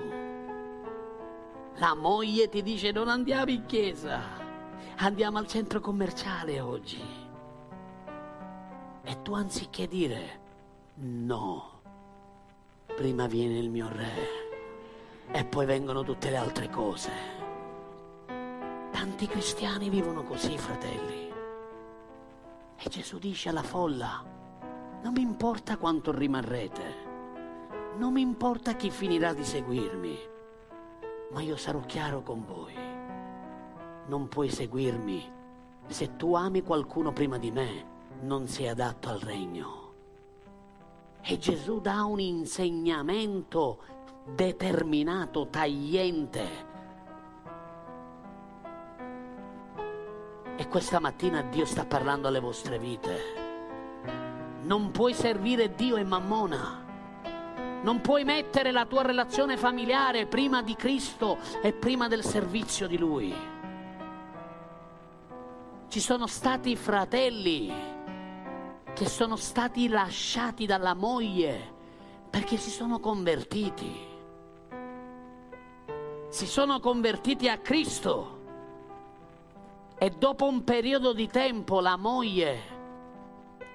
[SPEAKER 1] La moglie ti dice non andiamo in chiesa, andiamo al centro commerciale oggi. E tu anziché dire no, prima viene il mio re e poi vengono tutte le altre cose. Tanti cristiani vivono così, fratelli. E Gesù dice alla folla, non mi importa quanto rimarrete, non mi importa chi finirà di seguirmi, ma io sarò chiaro con voi. Non puoi seguirmi se tu ami qualcuno prima di me, non sei adatto al regno. E Gesù dà un insegnamento determinato, tagliente. E questa mattina Dio sta parlando alle vostre vite. Non puoi servire Dio e Mammona. Non puoi mettere la tua relazione familiare prima di Cristo e prima del servizio di Lui. Ci sono stati fratelli che sono stati lasciati dalla moglie perché si sono convertiti si sono convertiti a Cristo e dopo un periodo di tempo la moglie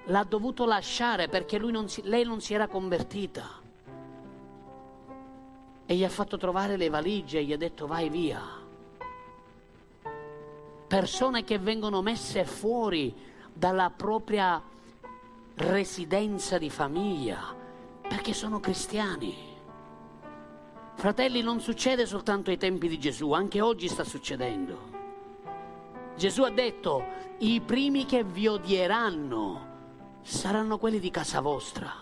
[SPEAKER 1] l'ha dovuto lasciare perché non si, lei non si era convertita e gli ha fatto trovare le valigie e gli ha detto vai via. Persone che vengono messe fuori dalla propria residenza di famiglia perché sono cristiani. Fratelli, non succede soltanto ai tempi di Gesù, anche oggi sta succedendo. Gesù ha detto, i primi che vi odieranno saranno quelli di casa vostra.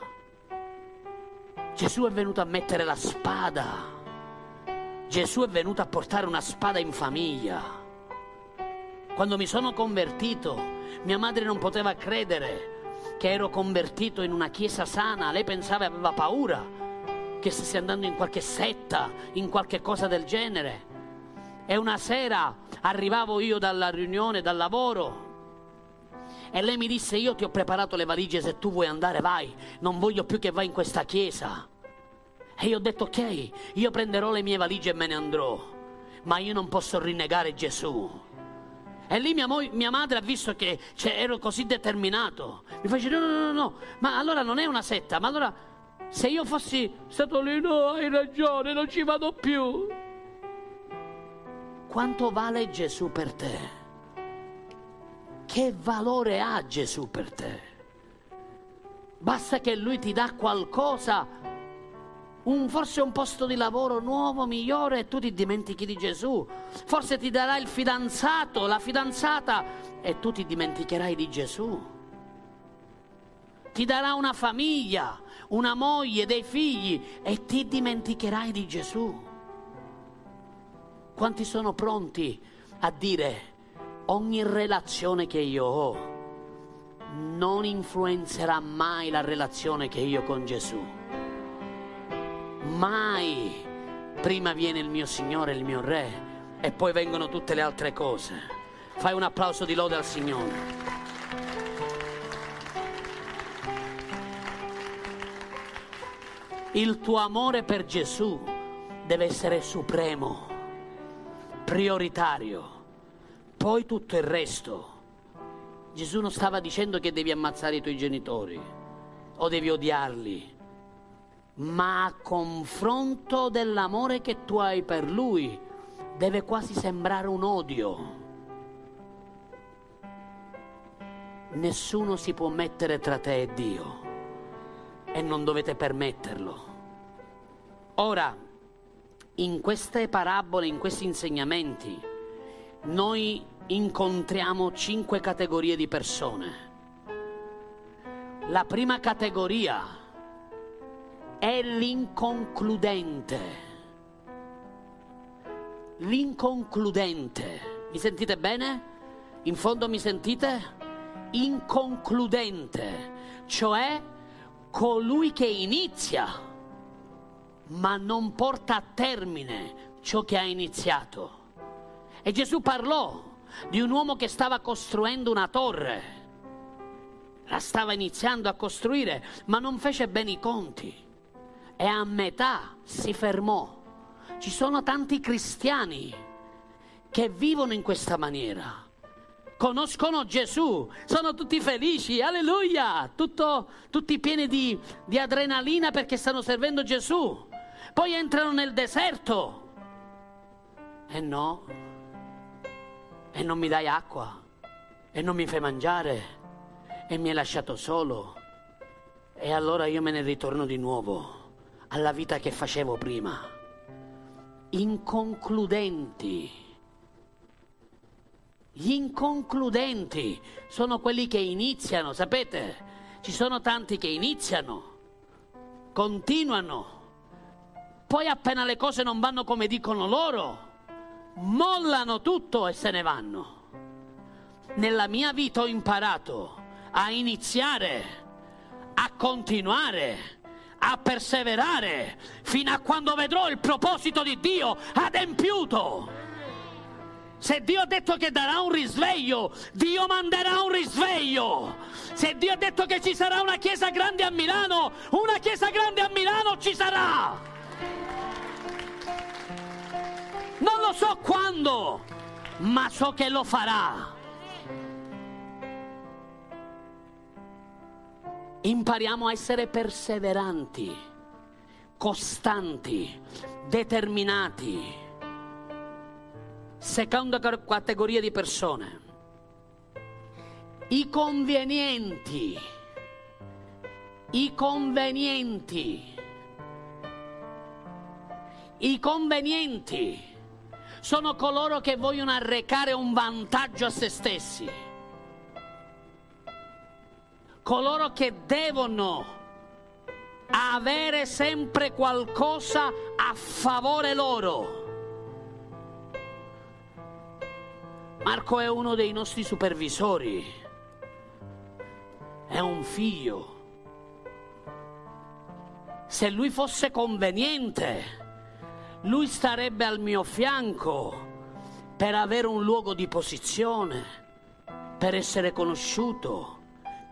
[SPEAKER 1] Gesù è venuto a mettere la spada. Gesù è venuto a portare una spada in famiglia. Quando mi sono convertito, mia madre non poteva credere che ero convertito in una chiesa sana, lei pensava e aveva paura che stessi andando in qualche setta, in qualche cosa del genere. E una sera arrivavo io dalla riunione, dal lavoro, e lei mi disse io ti ho preparato le valigie, se tu vuoi andare vai, non voglio più che vai in questa chiesa. E io ho detto ok, io prenderò le mie valigie e me ne andrò, ma io non posso rinnegare Gesù. E lì mia, mo- mia madre ha visto che cioè, ero così determinato. Mi face no, no, no, no, ma allora non è una setta, ma allora se io fossi stato lì, no, hai ragione, non ci vado più. Quanto vale Gesù per te? Che valore ha Gesù per te? Basta che Lui ti dà qualcosa, un, forse un posto di lavoro nuovo, migliore, e tu ti dimentichi di Gesù. Forse ti darà il fidanzato, la fidanzata, e tu ti dimenticherai di Gesù. Ti darà una famiglia, una moglie, dei figli, e ti dimenticherai di Gesù. Quanti sono pronti a dire ogni relazione che io ho non influenzerà mai la relazione che io ho con Gesù? Mai. Prima viene il mio Signore, il mio Re, e poi vengono tutte le altre cose. Fai un applauso di lode al Signore. Il tuo amore per Gesù deve essere supremo prioritario, poi tutto il resto. Gesù non stava dicendo che devi ammazzare i tuoi genitori o devi odiarli, ma a confronto dell'amore che tu hai per lui deve quasi sembrare un odio. Nessuno si può mettere tra te e Dio e non dovete permetterlo. Ora, in queste parabole, in questi insegnamenti, noi incontriamo cinque categorie di persone. La prima categoria è l'inconcludente. L'inconcludente. Mi sentite bene? In fondo mi sentite? Inconcludente, cioè colui che inizia ma non porta a termine ciò che ha iniziato. E Gesù parlò di un uomo che stava costruendo una torre. La stava iniziando a costruire, ma non fece bene i conti. E a metà si fermò. Ci sono tanti cristiani che vivono in questa maniera. Conoscono Gesù, sono tutti felici, alleluia, Tutto, tutti pieni di, di adrenalina perché stanno servendo Gesù poi entrano nel deserto. E no, e non mi dai acqua, e non mi fai mangiare, e mi hai lasciato solo. E allora io me ne ritorno di nuovo alla vita che facevo prima. Inconcludenti. Gli inconcludenti sono quelli che iniziano, sapete? Ci sono tanti che iniziano, continuano, poi appena le cose non vanno come dicono loro, mollano tutto e se ne vanno. Nella mia vita ho imparato a iniziare, a continuare, a perseverare fino a quando vedrò il proposito di Dio adempiuto. Se Dio ha detto che darà un risveglio, Dio manderà un risveglio. Se Dio ha detto che ci sarà una chiesa grande a Milano, una chiesa grande a Milano ci sarà. Non lo so quando, ma so che lo farà. Impariamo a essere perseveranti, costanti, determinati. Seconda categoria di persone. I convenienti. I convenienti. I convenienti sono coloro che vogliono arrecare un vantaggio a se stessi, coloro che devono avere sempre qualcosa a favore loro. Marco è uno dei nostri supervisori è un figlio. Se lui fosse conveniente, lui starebbe al mio fianco per avere un luogo di posizione, per essere conosciuto,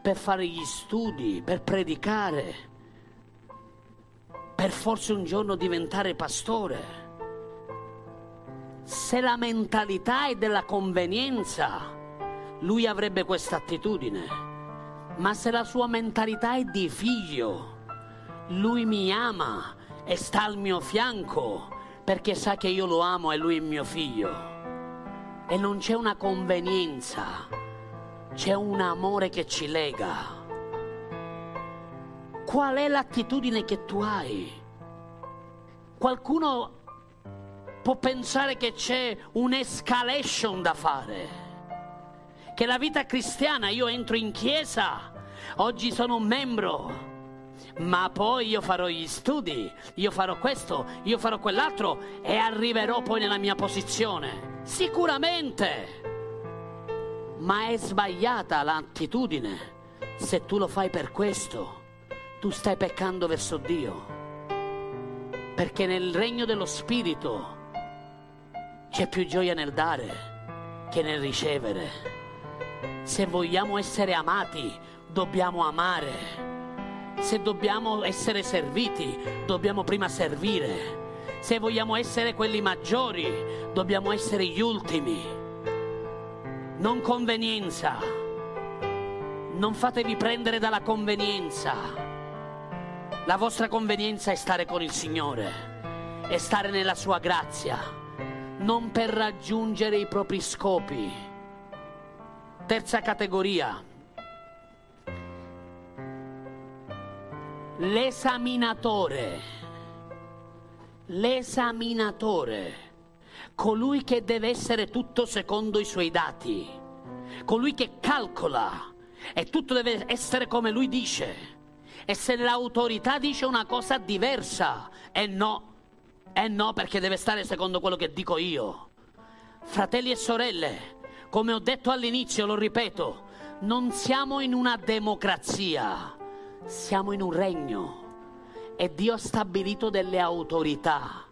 [SPEAKER 1] per fare gli studi, per predicare, per forse un giorno diventare pastore. Se la mentalità è della convenienza, lui avrebbe questa attitudine. Ma se la sua mentalità è di figlio, lui mi ama e sta al mio fianco perché sa che io lo amo e lui è mio figlio e non c'è una convenienza, c'è un amore che ci lega. Qual è l'attitudine che tu hai? Qualcuno può pensare che c'è un'escalation da fare, che la vita cristiana, io entro in chiesa, oggi sono un membro, ma poi io farò gli studi, io farò questo, io farò quell'altro e arriverò poi nella mia posizione. Sicuramente. Ma è sbagliata l'attitudine. Se tu lo fai per questo, tu stai peccando verso Dio. Perché nel regno dello Spirito c'è più gioia nel dare che nel ricevere. Se vogliamo essere amati, dobbiamo amare. Se dobbiamo essere serviti, dobbiamo prima servire. Se vogliamo essere quelli maggiori, dobbiamo essere gli ultimi. Non convenienza. Non fatevi prendere dalla convenienza. La vostra convenienza è stare con il Signore, è stare nella sua grazia, non per raggiungere i propri scopi. Terza categoria. L'esaminatore l'esaminatore, colui che deve essere tutto secondo i suoi dati, colui che calcola e tutto deve essere come lui dice. E se l'autorità dice una cosa diversa, e no, e no perché deve stare secondo quello che dico io. Fratelli e sorelle, come ho detto all'inizio, lo ripeto, non siamo in una democrazia, siamo in un regno e Dio ha stabilito delle autorità,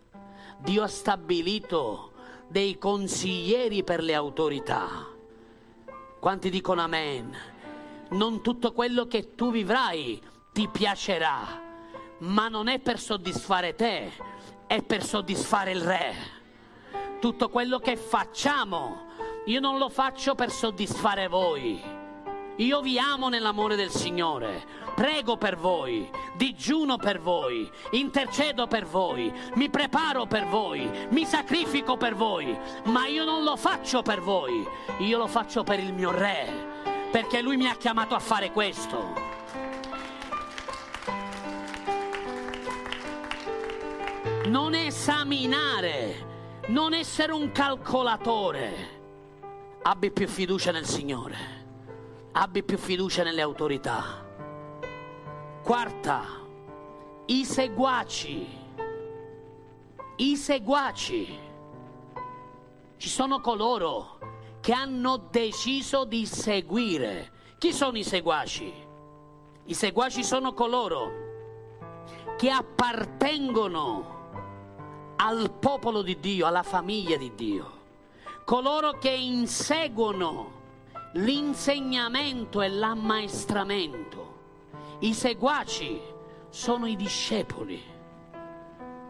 [SPEAKER 1] Dio ha stabilito dei consiglieri per le autorità. Quanti dicono amen? Non tutto quello che tu vivrai ti piacerà, ma non è per soddisfare te, è per soddisfare il Re. Tutto quello che facciamo, io non lo faccio per soddisfare voi. Io vi amo nell'amore del Signore, prego per voi, digiuno per voi, intercedo per voi, mi preparo per voi, mi sacrifico per voi, ma io non lo faccio per voi, io lo faccio per il mio Re, perché Lui mi ha chiamato a fare questo. Non esaminare, non essere un calcolatore. Abbi più fiducia nel Signore, abbi più fiducia nelle autorità Quarta, i seguaci. I seguaci. Ci sono coloro che hanno deciso di seguire. Chi sono i seguaci? I seguaci sono coloro che appartengono al popolo di Dio, alla famiglia di Dio. Coloro che inseguono l'insegnamento e l'ammaestramento i seguaci sono i discepoli,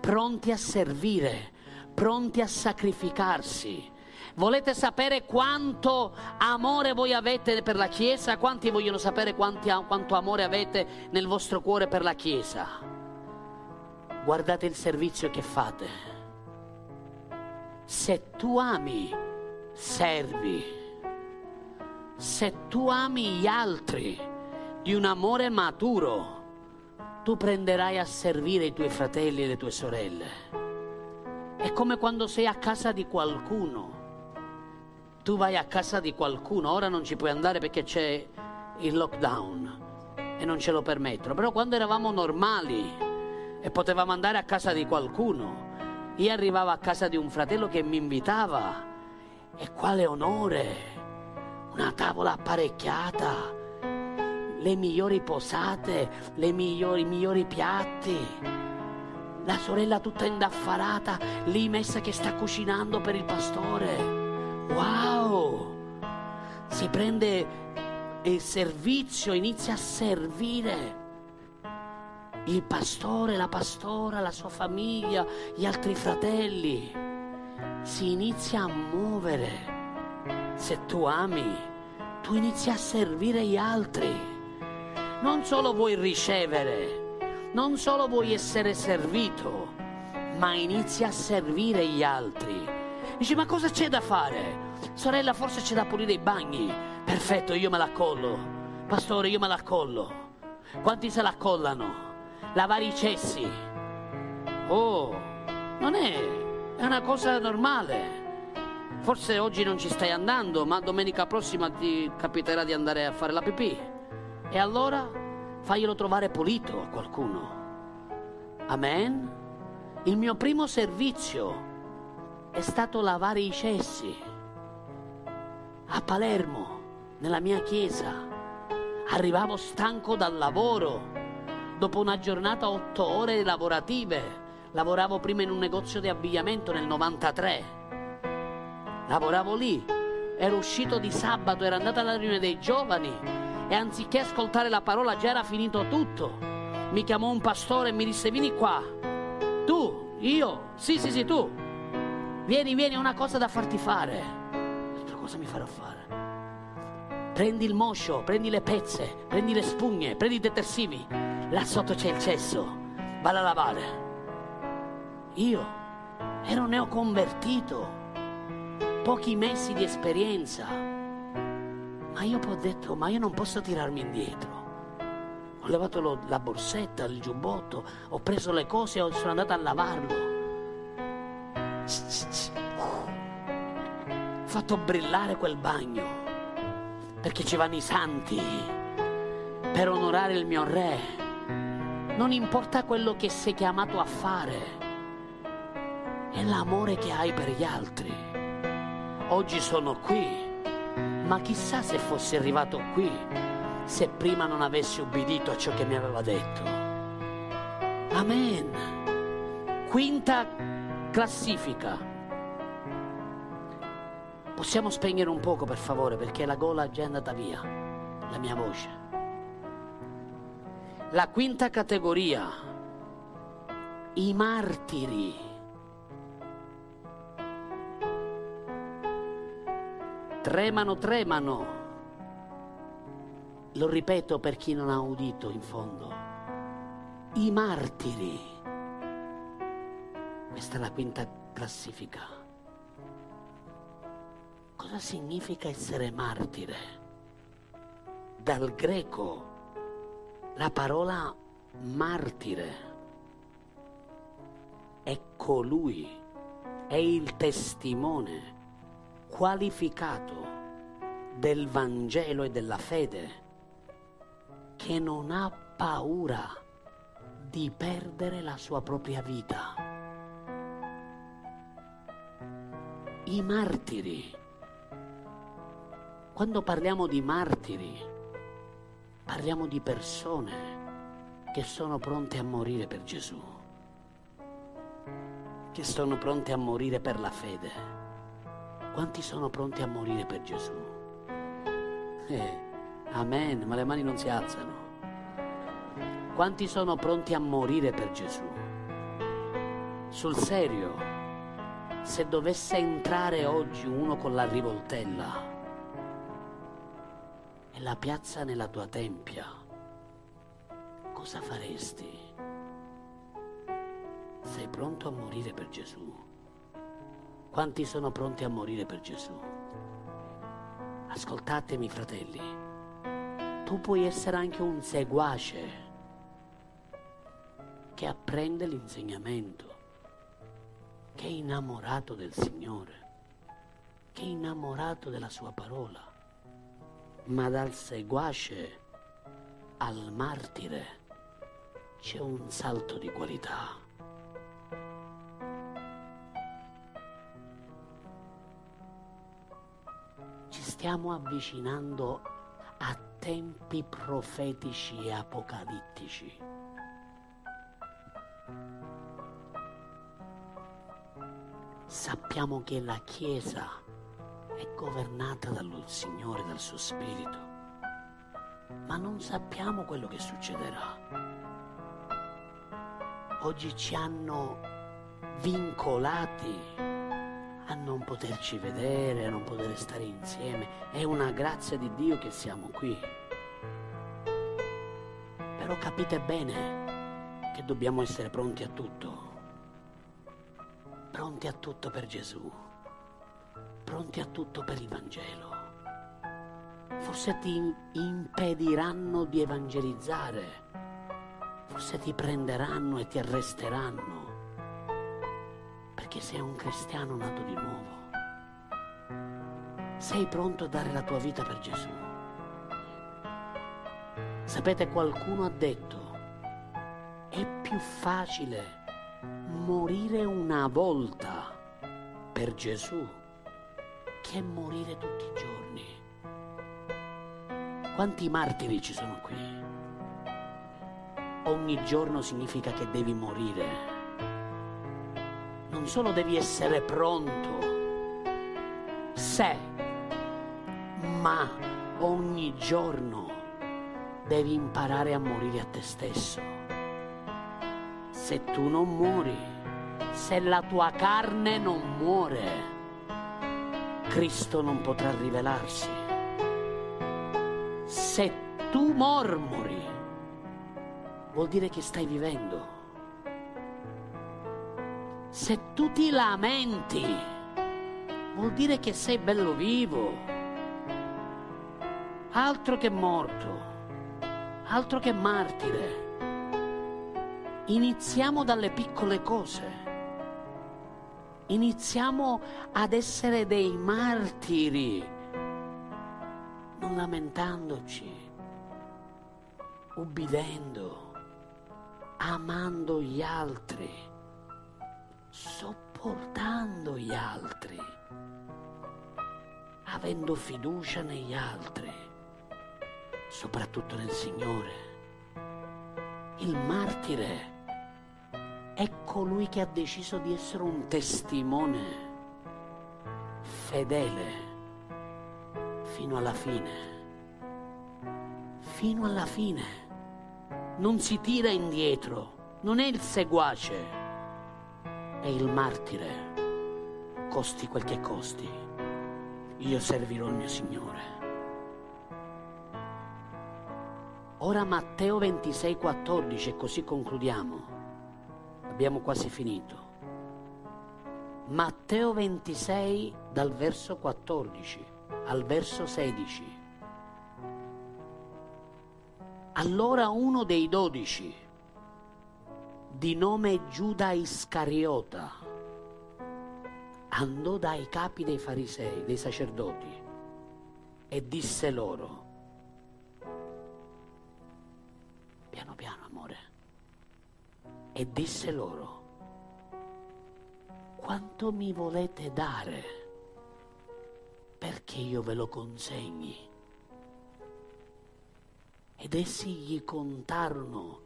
[SPEAKER 1] pronti a servire, pronti a sacrificarsi. Volete sapere quanto amore voi avete per la Chiesa? Quanti vogliono sapere quanti, quanto amore avete nel vostro cuore per la Chiesa? Guardate il servizio che fate. Se tu ami, servi. Se tu ami gli altri, di un amore maturo, tu prenderai a servire i tuoi fratelli e le tue sorelle. È come quando sei a casa di qualcuno. Tu vai a casa di qualcuno, ora non ci puoi andare perché c'è il lockdown e non ce lo permettono, però quando eravamo normali e potevamo andare a casa di qualcuno, io arrivavo a casa di un fratello che mi invitava e quale onore, una tavola apparecchiata, le migliori posate, le migliori, i migliori piatti. La sorella tutta indaffarata, lì messa che sta cucinando per il pastore. Wow! Si prende il servizio, inizia a servire il pastore, la pastora, la sua famiglia, gli altri fratelli. Si inizia a muovere. Se tu ami, tu inizi a servire gli altri. Non solo vuoi ricevere, non solo vuoi essere servito, ma inizi a servire gli altri. Dici, ma cosa c'è da fare? Sorella, forse c'è da pulire i bagni. Perfetto, io me la collo. Pastore, io me la collo. Quanti se la collano? Lavare i cessi. Oh, non è, è una cosa normale. Forse oggi non ci stai andando, ma domenica prossima ti capiterà di andare a fare la pipì. E allora faglielo trovare pulito a qualcuno. Amen? Il mio primo servizio è stato lavare i cessi a Palermo, nella mia chiesa. Arrivavo stanco dal lavoro dopo una giornata otto ore lavorative. Lavoravo prima in un negozio di abbigliamento nel 93. Lavoravo lì, ero uscito di sabato, ero andato alla riunione dei giovani e anziché ascoltare la parola già era finito tutto. Mi chiamò un pastore e mi disse vieni qua. Tu, io, sì sì sì tu. Vieni, vieni, ho una cosa da farti fare. Cosa mi farò fare? Prendi il moscio, prendi le pezze, prendi le spugne, prendi i detersivi là sotto c'è il cesso, valla a lavare. Io ero neoconvertito, pochi mesi di esperienza, ma io ho detto, ma io non posso tirarmi indietro. Ho levato lo, la borsetta, il giubbotto, ho preso le cose e sono andato a lavarlo. Ho fatto brillare quel bagno, perché ci vanno i santi per onorare il mio re non importa quello che sei chiamato a fare, è l'amore che hai per gli altri. Oggi sono qui, ma chissà se fossi arrivato qui se prima non avessi ubbidito a ciò che mi aveva detto. Amen. Quinta classifica. Possiamo spegnere un poco per favore perché la gola è già andata via, la mia voce. La quinta categoria, i martiri. Tremano, tremano. Lo ripeto per chi non ha udito in fondo. I martiri. Questa è la quinta classifica. Cosa significa essere martire? Dal greco la parola martire è colui, è il testimone qualificato del Vangelo e della fede che non ha paura di perdere la sua propria vita. I martiri. Quando parliamo di martiri, Parliamo di persone che sono pronte a morire per Gesù, che sono pronte a morire per la fede. Quanti sono pronti a morire per Gesù? Eh, amen, ma le mani non si alzano. Quanti sono pronti a morire per Gesù? Sul serio, se dovesse entrare oggi uno con la rivoltella, e la piazza nella tua tempia, cosa faresti? Sei pronto a morire per Gesù? Quanti sono pronti a morire per Gesù? Ascoltatemi fratelli, tu puoi essere anche un seguace che apprende l'insegnamento, che è innamorato del Signore, che è innamorato della sua parola ma dal seguace al martire c'è un salto di qualità. Ci stiamo avvicinando a tempi profetici e apocalittici. Sappiamo che la Chiesa è governata dal Signore, dal suo Spirito, ma non sappiamo quello che succederà. Oggi ci hanno vincolati a non poterci vedere, a non poter stare insieme. È una grazia di Dio che siamo qui. Però capite bene che dobbiamo essere pronti a tutto. Pronti a tutto per Gesù. Pronti a tutto per il Vangelo. Forse ti impediranno di evangelizzare forse ti prenderanno e ti arresteranno perché sei un cristiano nato di nuovo. Sei pronto a dare la tua vita per Gesù. Sapete, qualcuno ha detto, è più facile morire una volta per Gesù che morire tutti i giorni. Quanti martiri ci sono qui? ogni giorno significa che devi morire. Non solo devi essere pronto, se, ma ogni giorno devi imparare a morire a te stesso. Se tu non muori, se la tua carne non muore, Cristo non potrà rivelarsi. Se tu mormori, vuol dire che stai vivendo. Se tu ti lamenti, vuol dire che sei bello vivo. Altro che morto, altro che martire. Iniziamo dalle piccole cose. Iniziamo ad essere dei martiri, non lamentandoci, ubbidendo amando gli altri, sopportando gli altri, avendo fiducia negli altri, soprattutto nel Signore. Il martire è colui che ha deciso di essere un testimone fedele fino alla fine. Fino alla fine non si tira indietro, non è il seguace, è il martire, costi quel che costi. Io servirò il mio Signore. Ora Matteo 26, 14 e così concludiamo. Abbiamo quasi finito. Matteo 26 dal verso 14 al verso 16. Allora uno dei dodici, di nome Giuda Iscariota, andò dai capi dei farisei, dei sacerdoti, e disse loro, piano piano amore, e disse loro, quanto mi volete dare perché io ve lo consegni? ed essi gli contarono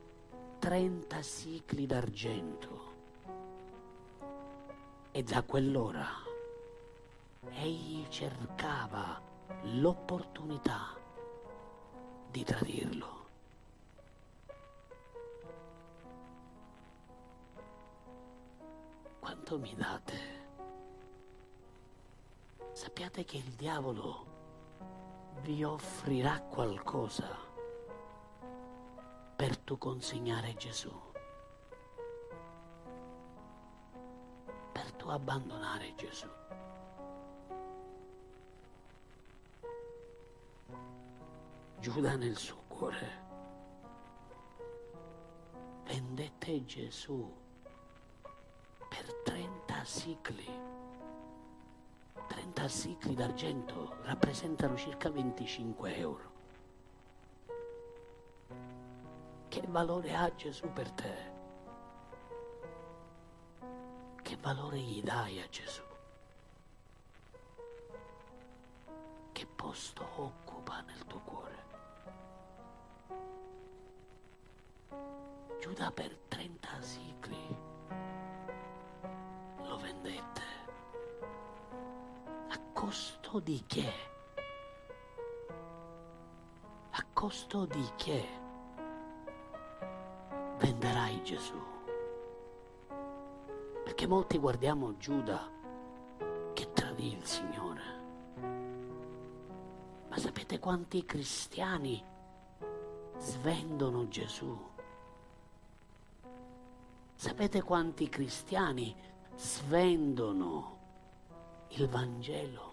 [SPEAKER 1] trenta sicli d'argento. E da quell'ora egli cercava l'opportunità di tradirlo. Quanto mi date? Sappiate che il diavolo vi offrirà qualcosa per tu consegnare Gesù, per tu abbandonare Gesù. Giuda nel suo cuore vendette Gesù per 30 sicli. 30 sicli d'argento rappresentano circa 25 euro. Che valore ha Gesù per te? Che valore gli dai a Gesù? Che posto occupa nel tuo cuore? Giuda per 30 sicli lo vendette. A costo di che? A costo di che venderai Gesù? Perché molti guardiamo Giuda che tradì il Signore. Ma sapete quanti cristiani svendono Gesù? Sapete quanti cristiani svendono il Vangelo?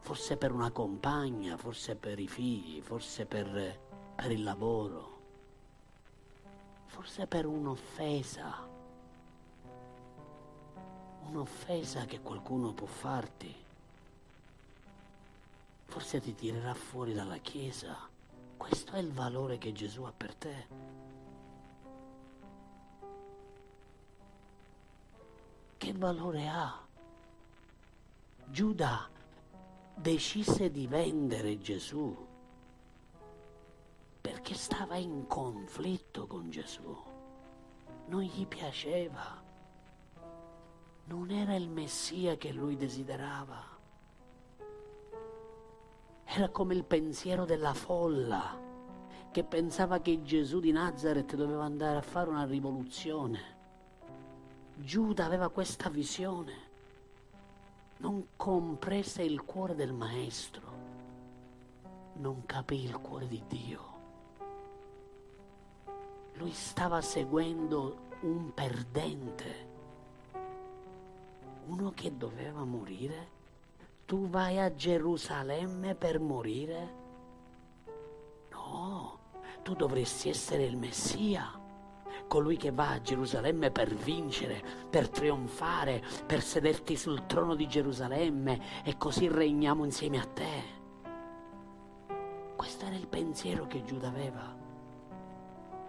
[SPEAKER 1] Forse per una compagna, forse per i figli, forse per, per il lavoro, forse per un'offesa, un'offesa che qualcuno può farti. Forse ti tirerà fuori dalla Chiesa. Questo è il valore che Gesù ha per te. Valore ha? Giuda decise di vendere Gesù perché stava in conflitto con Gesù, non gli piaceva, non era il Messia che lui desiderava, era come il pensiero della folla che pensava che Gesù di Nazareth doveva andare a fare una rivoluzione Giuda aveva questa visione, non comprese il cuore del Maestro, non capì il cuore di Dio. Lui stava seguendo un perdente, uno che doveva morire. Tu vai a Gerusalemme per morire? No, tu dovresti essere il Messia colui che va a Gerusalemme per vincere, per trionfare, per sederti sul trono di Gerusalemme e così regniamo insieme a te. Questo era il pensiero che Giuda aveva.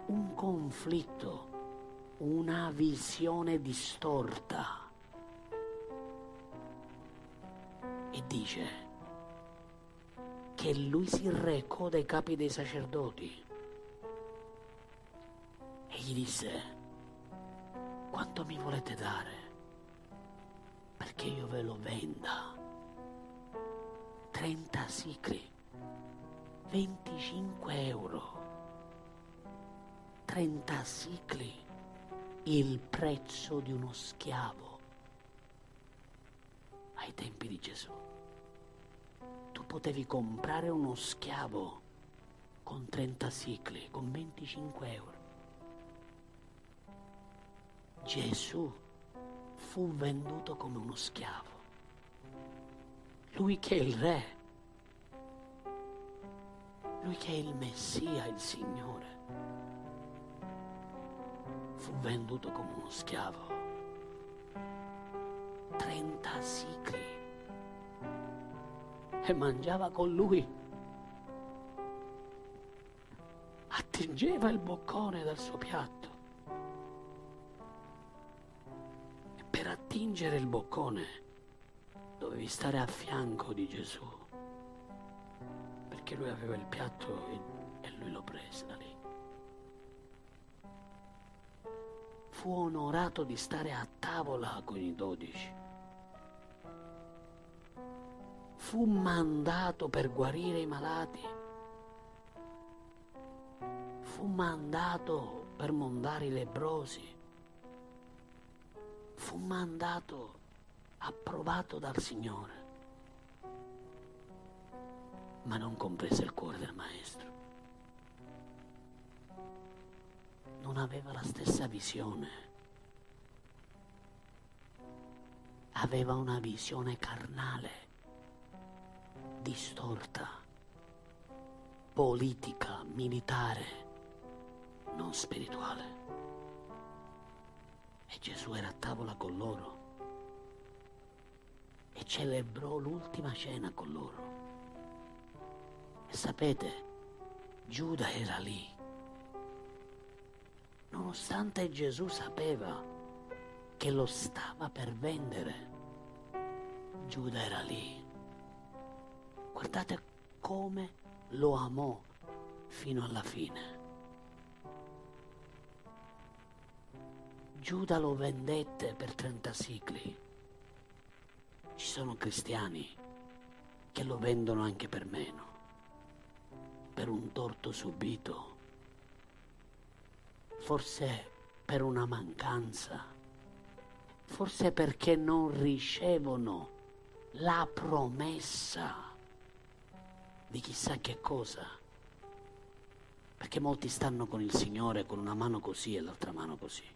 [SPEAKER 1] Un conflitto, una visione distorta. E dice che lui si recò dai capi dei sacerdoti e gli disse, quanto mi volete dare? Perché io ve lo venda. 30 sicli, 25 euro. 30 sicli, il prezzo di uno schiavo. Ai tempi di Gesù. Tu potevi comprare uno schiavo con 30 sicli, con 25 euro. Gesù fu venduto come uno schiavo. Lui che è il re, lui che è il Messia, il Signore, fu venduto come uno schiavo. 30 sicli e mangiava con lui. Attingeva il boccone dal suo piatto. Attingere il boccone dovevi stare a fianco di Gesù, perché lui aveva il piatto e, e lui lo prese da lì. Fu onorato di stare a tavola con i dodici. Fu mandato per guarire i malati. Fu mandato per mondare i lebrosi fu mandato, approvato dal Signore, ma non comprese il cuore del Maestro. Non aveva la stessa visione. Aveva una visione carnale, distorta, politica, militare, non spirituale. E Gesù era a tavola con loro e celebrò l'ultima cena con loro. E sapete, Giuda era lì. Nonostante Gesù sapeva che lo stava per vendere, Giuda era lì. Guardate come lo amò fino alla fine. Giuda lo vendette per 30 sicli. Ci sono cristiani che lo vendono anche per meno, per un torto subito, forse per una mancanza, forse perché non ricevono la promessa di chissà che cosa. Perché molti stanno con il Signore con una mano così e l'altra mano così.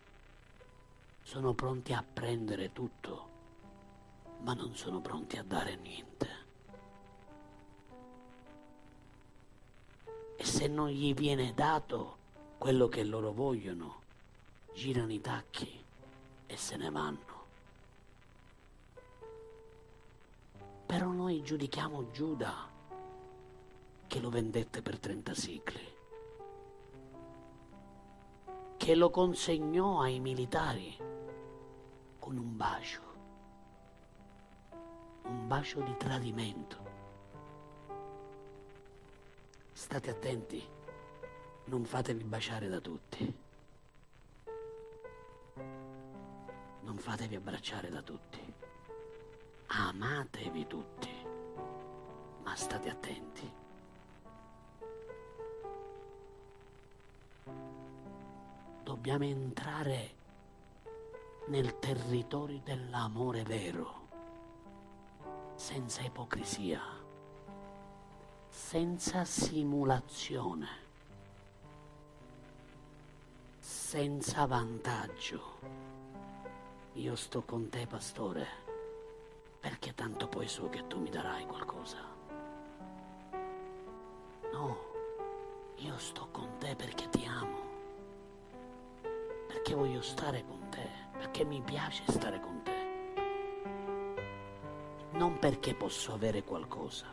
[SPEAKER 1] Sono pronti a prendere tutto, ma non sono pronti a dare niente. E se non gli viene dato quello che loro vogliono, girano i tacchi e se ne vanno. Però noi giudichiamo Giuda che lo vendette per 30 sicli, che lo consegnò ai militari con un bacio, un bacio di tradimento. State attenti, non fatevi baciare da tutti. Non fatevi abbracciare da tutti amatevi tutti, ma state attenti. Dobbiamo entrare nel territorio dell'amore vero, senza ipocrisia, senza simulazione, senza vantaggio. Io sto con te, pastore perché tanto poi so che tu mi darai qualcosa. No, io sto con te perché ti amo, perché voglio stare con te, perché mi piace stare con te, non perché posso avere qualcosa.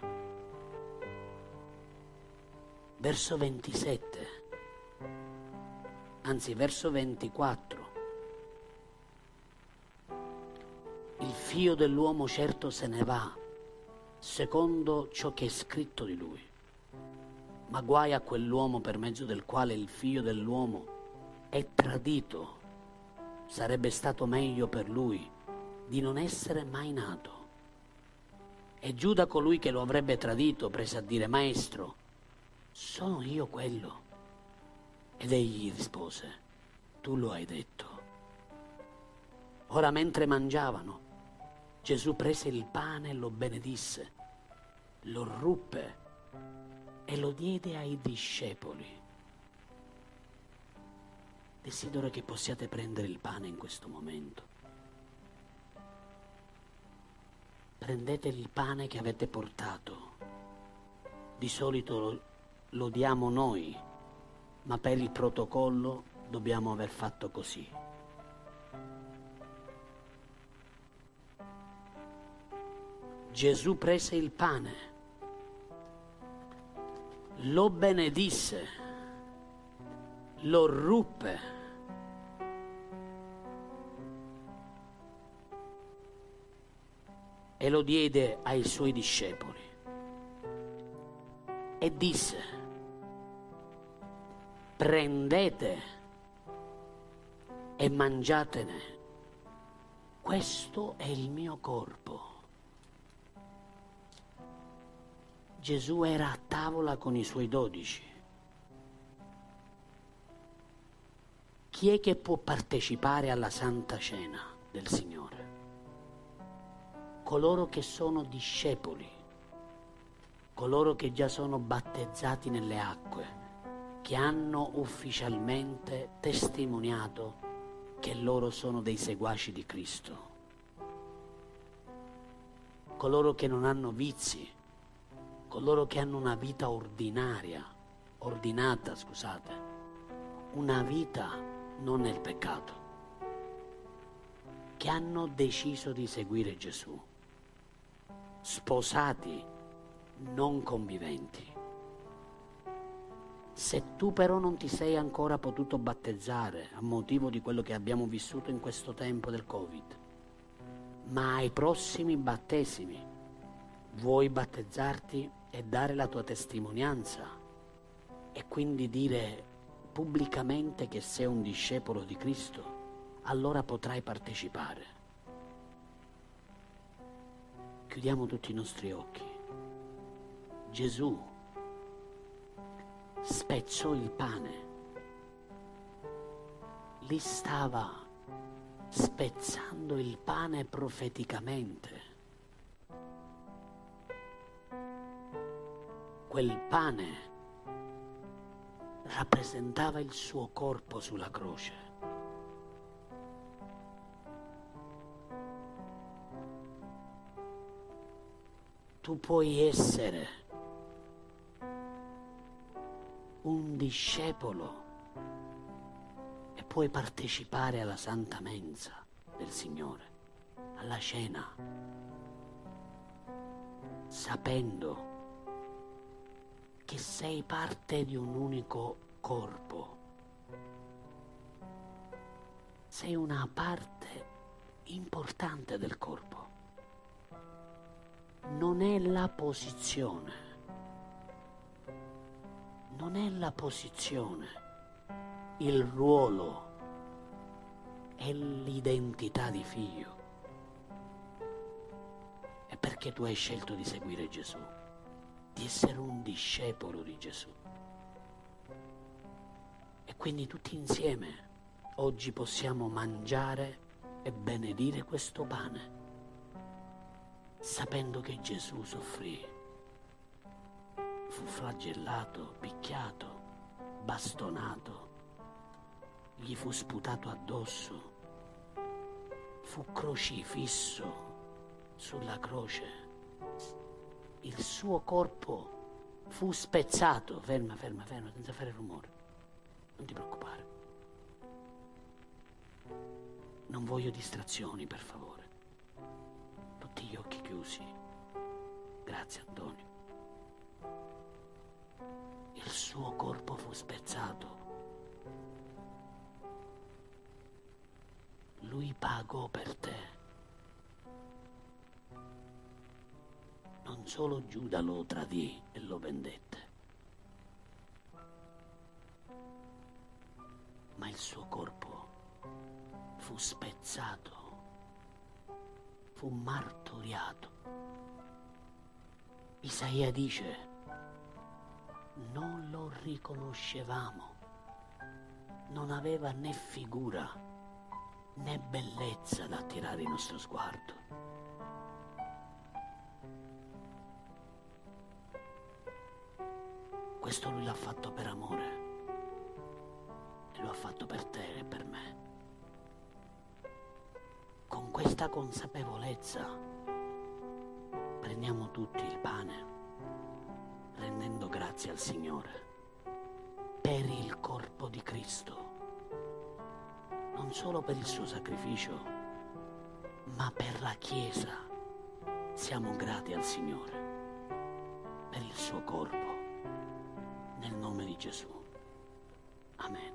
[SPEAKER 1] Verso 27, anzi verso 24. figlio dell'uomo certo se ne va, secondo ciò che è scritto di lui. Ma guai a quell'uomo per mezzo del quale il figlio dell'uomo è tradito. Sarebbe stato meglio per lui di non essere mai nato. E Giuda colui che lo avrebbe tradito prese a dire, Maestro, sono io quello. Ed egli rispose, Tu lo hai detto. Ora mentre mangiavano, Gesù prese il pane e lo benedisse, lo ruppe e lo diede ai discepoli. Desidero che possiate prendere il pane in questo momento. Prendete il pane che avete portato. Di solito lo, lo diamo noi, ma per il protocollo dobbiamo aver fatto così. Gesù prese il pane, lo benedisse, lo ruppe. E lo diede ai suoi discepoli e disse, prendete e mangiatene, questo è il mio corpo Gesù era a tavola con i suoi dodici. Chi è che può partecipare alla Santa Cena del Signore? Coloro che sono discepoli, coloro che già sono battezzati nelle acque, che hanno ufficialmente testimoniato che loro sono dei seguaci di Cristo, coloro che non hanno vizi, coloro che hanno una vita ordinaria, ordinata, scusate, una vita non nel peccato, che hanno deciso di seguire Gesù, sposati, non conviventi. Se tu però non ti sei ancora potuto battezzare a motivo di quello che abbiamo vissuto in questo tempo del Covid, ma ai prossimi battesimi vuoi battezzarti e dare la tua testimonianza e quindi dire pubblicamente che sei un discepolo di Cristo, allora potrai partecipare. Chiudiamo tutti i nostri occhi. Gesù spezzò il pane. Lì stava spezzando il pane profeticamente. Quel pane rappresentava il suo corpo sulla croce. tu puoi essere un discepolo e puoi partecipare alla santa mensa del Signore, alla cena, sapendo che sei parte di un unico corpo. Sei una parte importante del corpo non è la posizione, non è la posizione, il ruolo, è l'identità di figlio. È perché tu hai scelto di seguire Gesù, essere un discepolo di Gesù. E quindi tutti insieme oggi possiamo mangiare e benedire questo pane sapendo che Gesù soffrì, fu flagellato, picchiato, bastonato, gli fu sputato addosso, fu crocifisso sulla croce, il suo corpo fu spezzato, ferma, ferma, ferma, senza fare rumore, non ti preoccupare. Non voglio distrazioni, per favore tutti gli occhi chiusi. Grazie Antonio. Il suo corpo fu spezzato. Lui pagò per te. Non solo Giuda lo tradì e lo vendette, ma il suo corpo fu spezzato fu martoriato. Isaia dice, non lo riconoscevamo, non aveva né figura né bellezza da attirare il nostro sguardo. Questo lui l'ha fatto per amore. E lo ha fatto per te e per me. Con questa consapevolezza prendiamo tutti il pane, rendendo grazie al Signore per il corpo di Cristo, non solo per il suo sacrificio, ma per la Chiesa. Siamo grati al Signore per il suo corpo, nel nome di Gesù. Amen.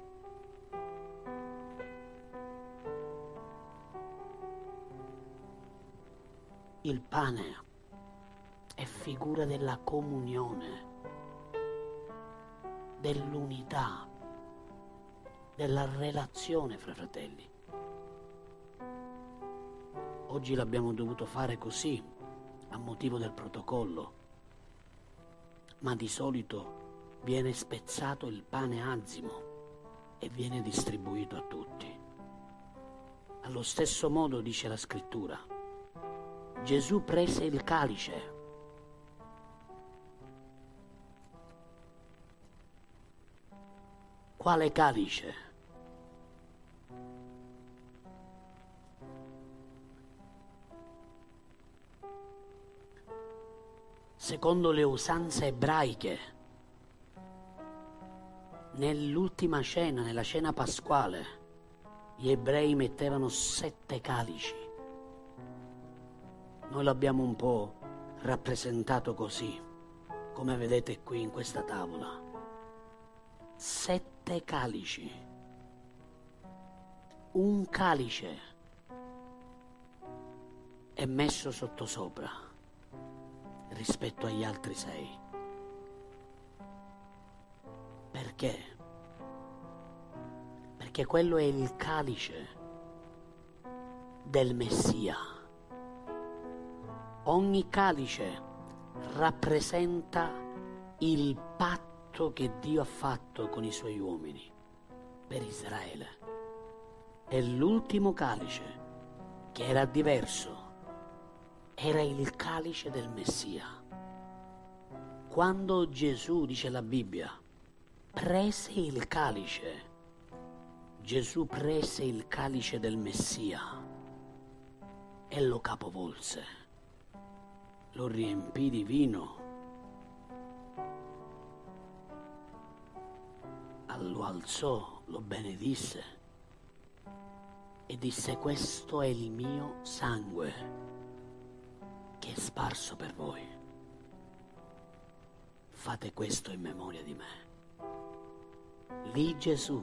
[SPEAKER 1] Il pane è figura della comunione, dell'unità, della relazione fra fratelli. Oggi l'abbiamo dovuto fare così, a motivo del protocollo, ma di solito viene spezzato il pane azimo e viene distribuito a tutti. Allo stesso modo dice la scrittura, Gesù prese il calice. Quale calice? Secondo le usanze ebraiche, nell'ultima cena, nella cena pasquale, gli ebrei mettevano sette calici noi l'abbiamo un po' rappresentato così, come vedete qui in questa tavola. Sette calici. Un calice è messo sottosopra rispetto agli altri sei. Perché? Perché quello è il calice del Messia. Ogni calice rappresenta il patto che Dio ha fatto con i suoi uomini per Israele. E l'ultimo calice, che era diverso, era il calice del Messia. Quando Gesù, dice la Bibbia, prese il calice, Gesù prese il calice del Messia e lo capovolse, lo riempì di vino, lo alzò, lo benedisse e disse questo è il mio sangue che è sparso per voi. Fate questo in memoria di me. Lì Gesù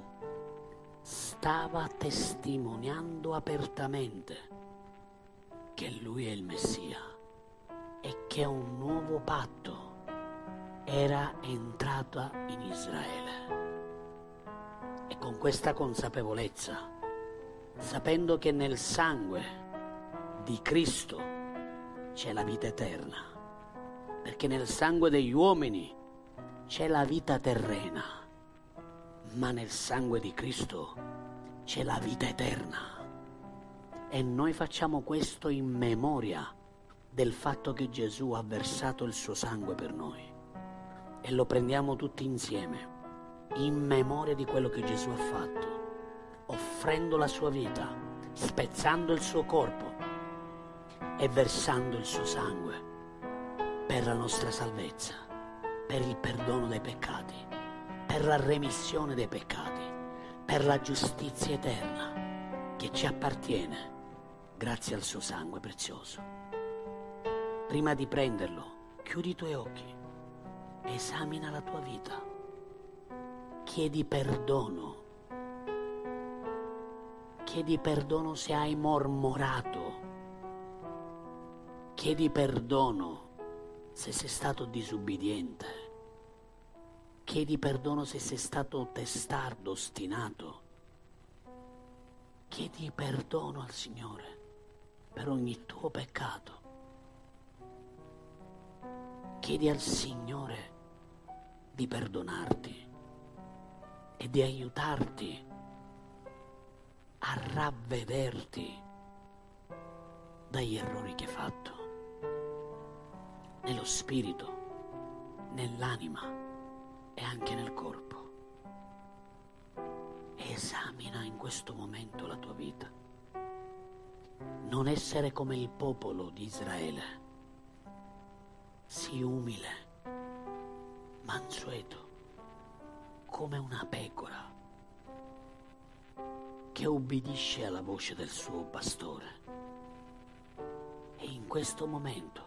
[SPEAKER 1] stava testimoniando apertamente che lui è il Messia e che un nuovo patto era entrato in Israele. E con questa consapevolezza, sapendo che nel sangue di Cristo c'è la vita eterna, perché nel sangue degli uomini c'è la vita terrena, ma nel sangue di Cristo c'è la vita eterna. E noi facciamo questo in memoria del fatto che Gesù ha versato il suo sangue per noi. E lo prendiamo tutti insieme, in memoria di quello che Gesù ha fatto, offrendo la sua vita, spezzando il suo corpo e versando il suo sangue per la nostra salvezza, per il perdono dei peccati, per la remissione dei peccati, per la giustizia eterna che ci appartiene grazie al suo sangue prezioso. Prima di prenderlo, chiudi i tuoi occhi, esamina la tua vita, chiedi perdono, chiedi perdono se hai mormorato Chiedi perdono se sei stato disubbidiente. Chiedi perdono se sei stato testardo, ostinato. Chiedi perdono al Signore per ogni tuo peccato. Chiedi al Signore di perdonarti e di aiutarti a ravvederti dagli errori che hai fatto nello spirito, nell'anima e anche nel corpo. Esamina in questo momento la tua vita. Non essere come il popolo di Israele. Sii umile, mansueto, come una pecora che ubbidisce alla voce del suo pastore. E in questo momento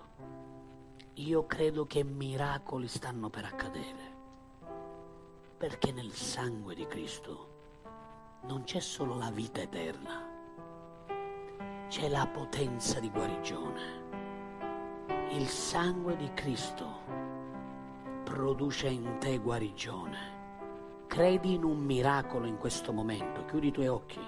[SPEAKER 1] io credo che miracoli stanno per accadere, perché nel sangue di Cristo non c'è solo la vita eterna, c'è la potenza di guarigione. Il sangue di Cristo produce in te guarigione. Credi in un miracolo in questo momento, chiudi i tuoi occhi.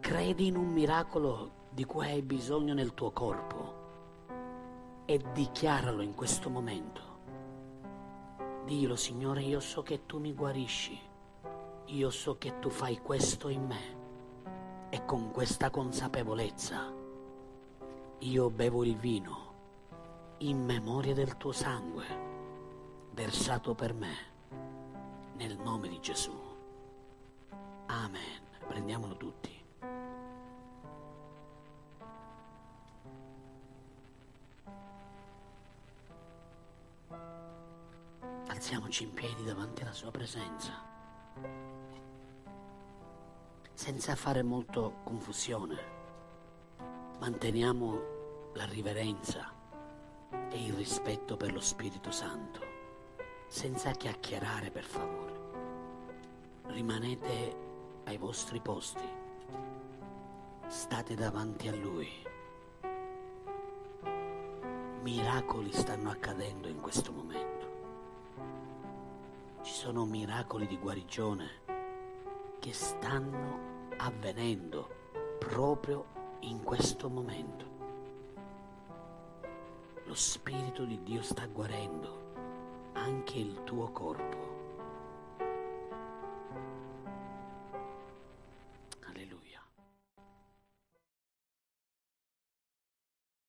[SPEAKER 1] Credi in un miracolo di cui hai bisogno nel tuo corpo e dichiaralo in questo momento. Dillo, Signore, io so che tu mi guarisci, io so che tu fai questo in me e con questa consapevolezza io bevo il vino in memoria del tuo sangue versato per me nel nome di Gesù. Amen. Prendiamolo tutti. Alziamoci in piedi davanti alla sua presenza, senza fare molto confusione. Manteniamo la riverenza e il rispetto per lo Spirito Santo, senza chiacchierare per favore. Rimanete ai vostri posti, state davanti a Lui. Miracoli stanno accadendo in questo momento ci sono miracoli di guarigione che stanno avvenendo proprio in questo momento. Lo Spirito di Dio sta guarendo anche il tuo corpo.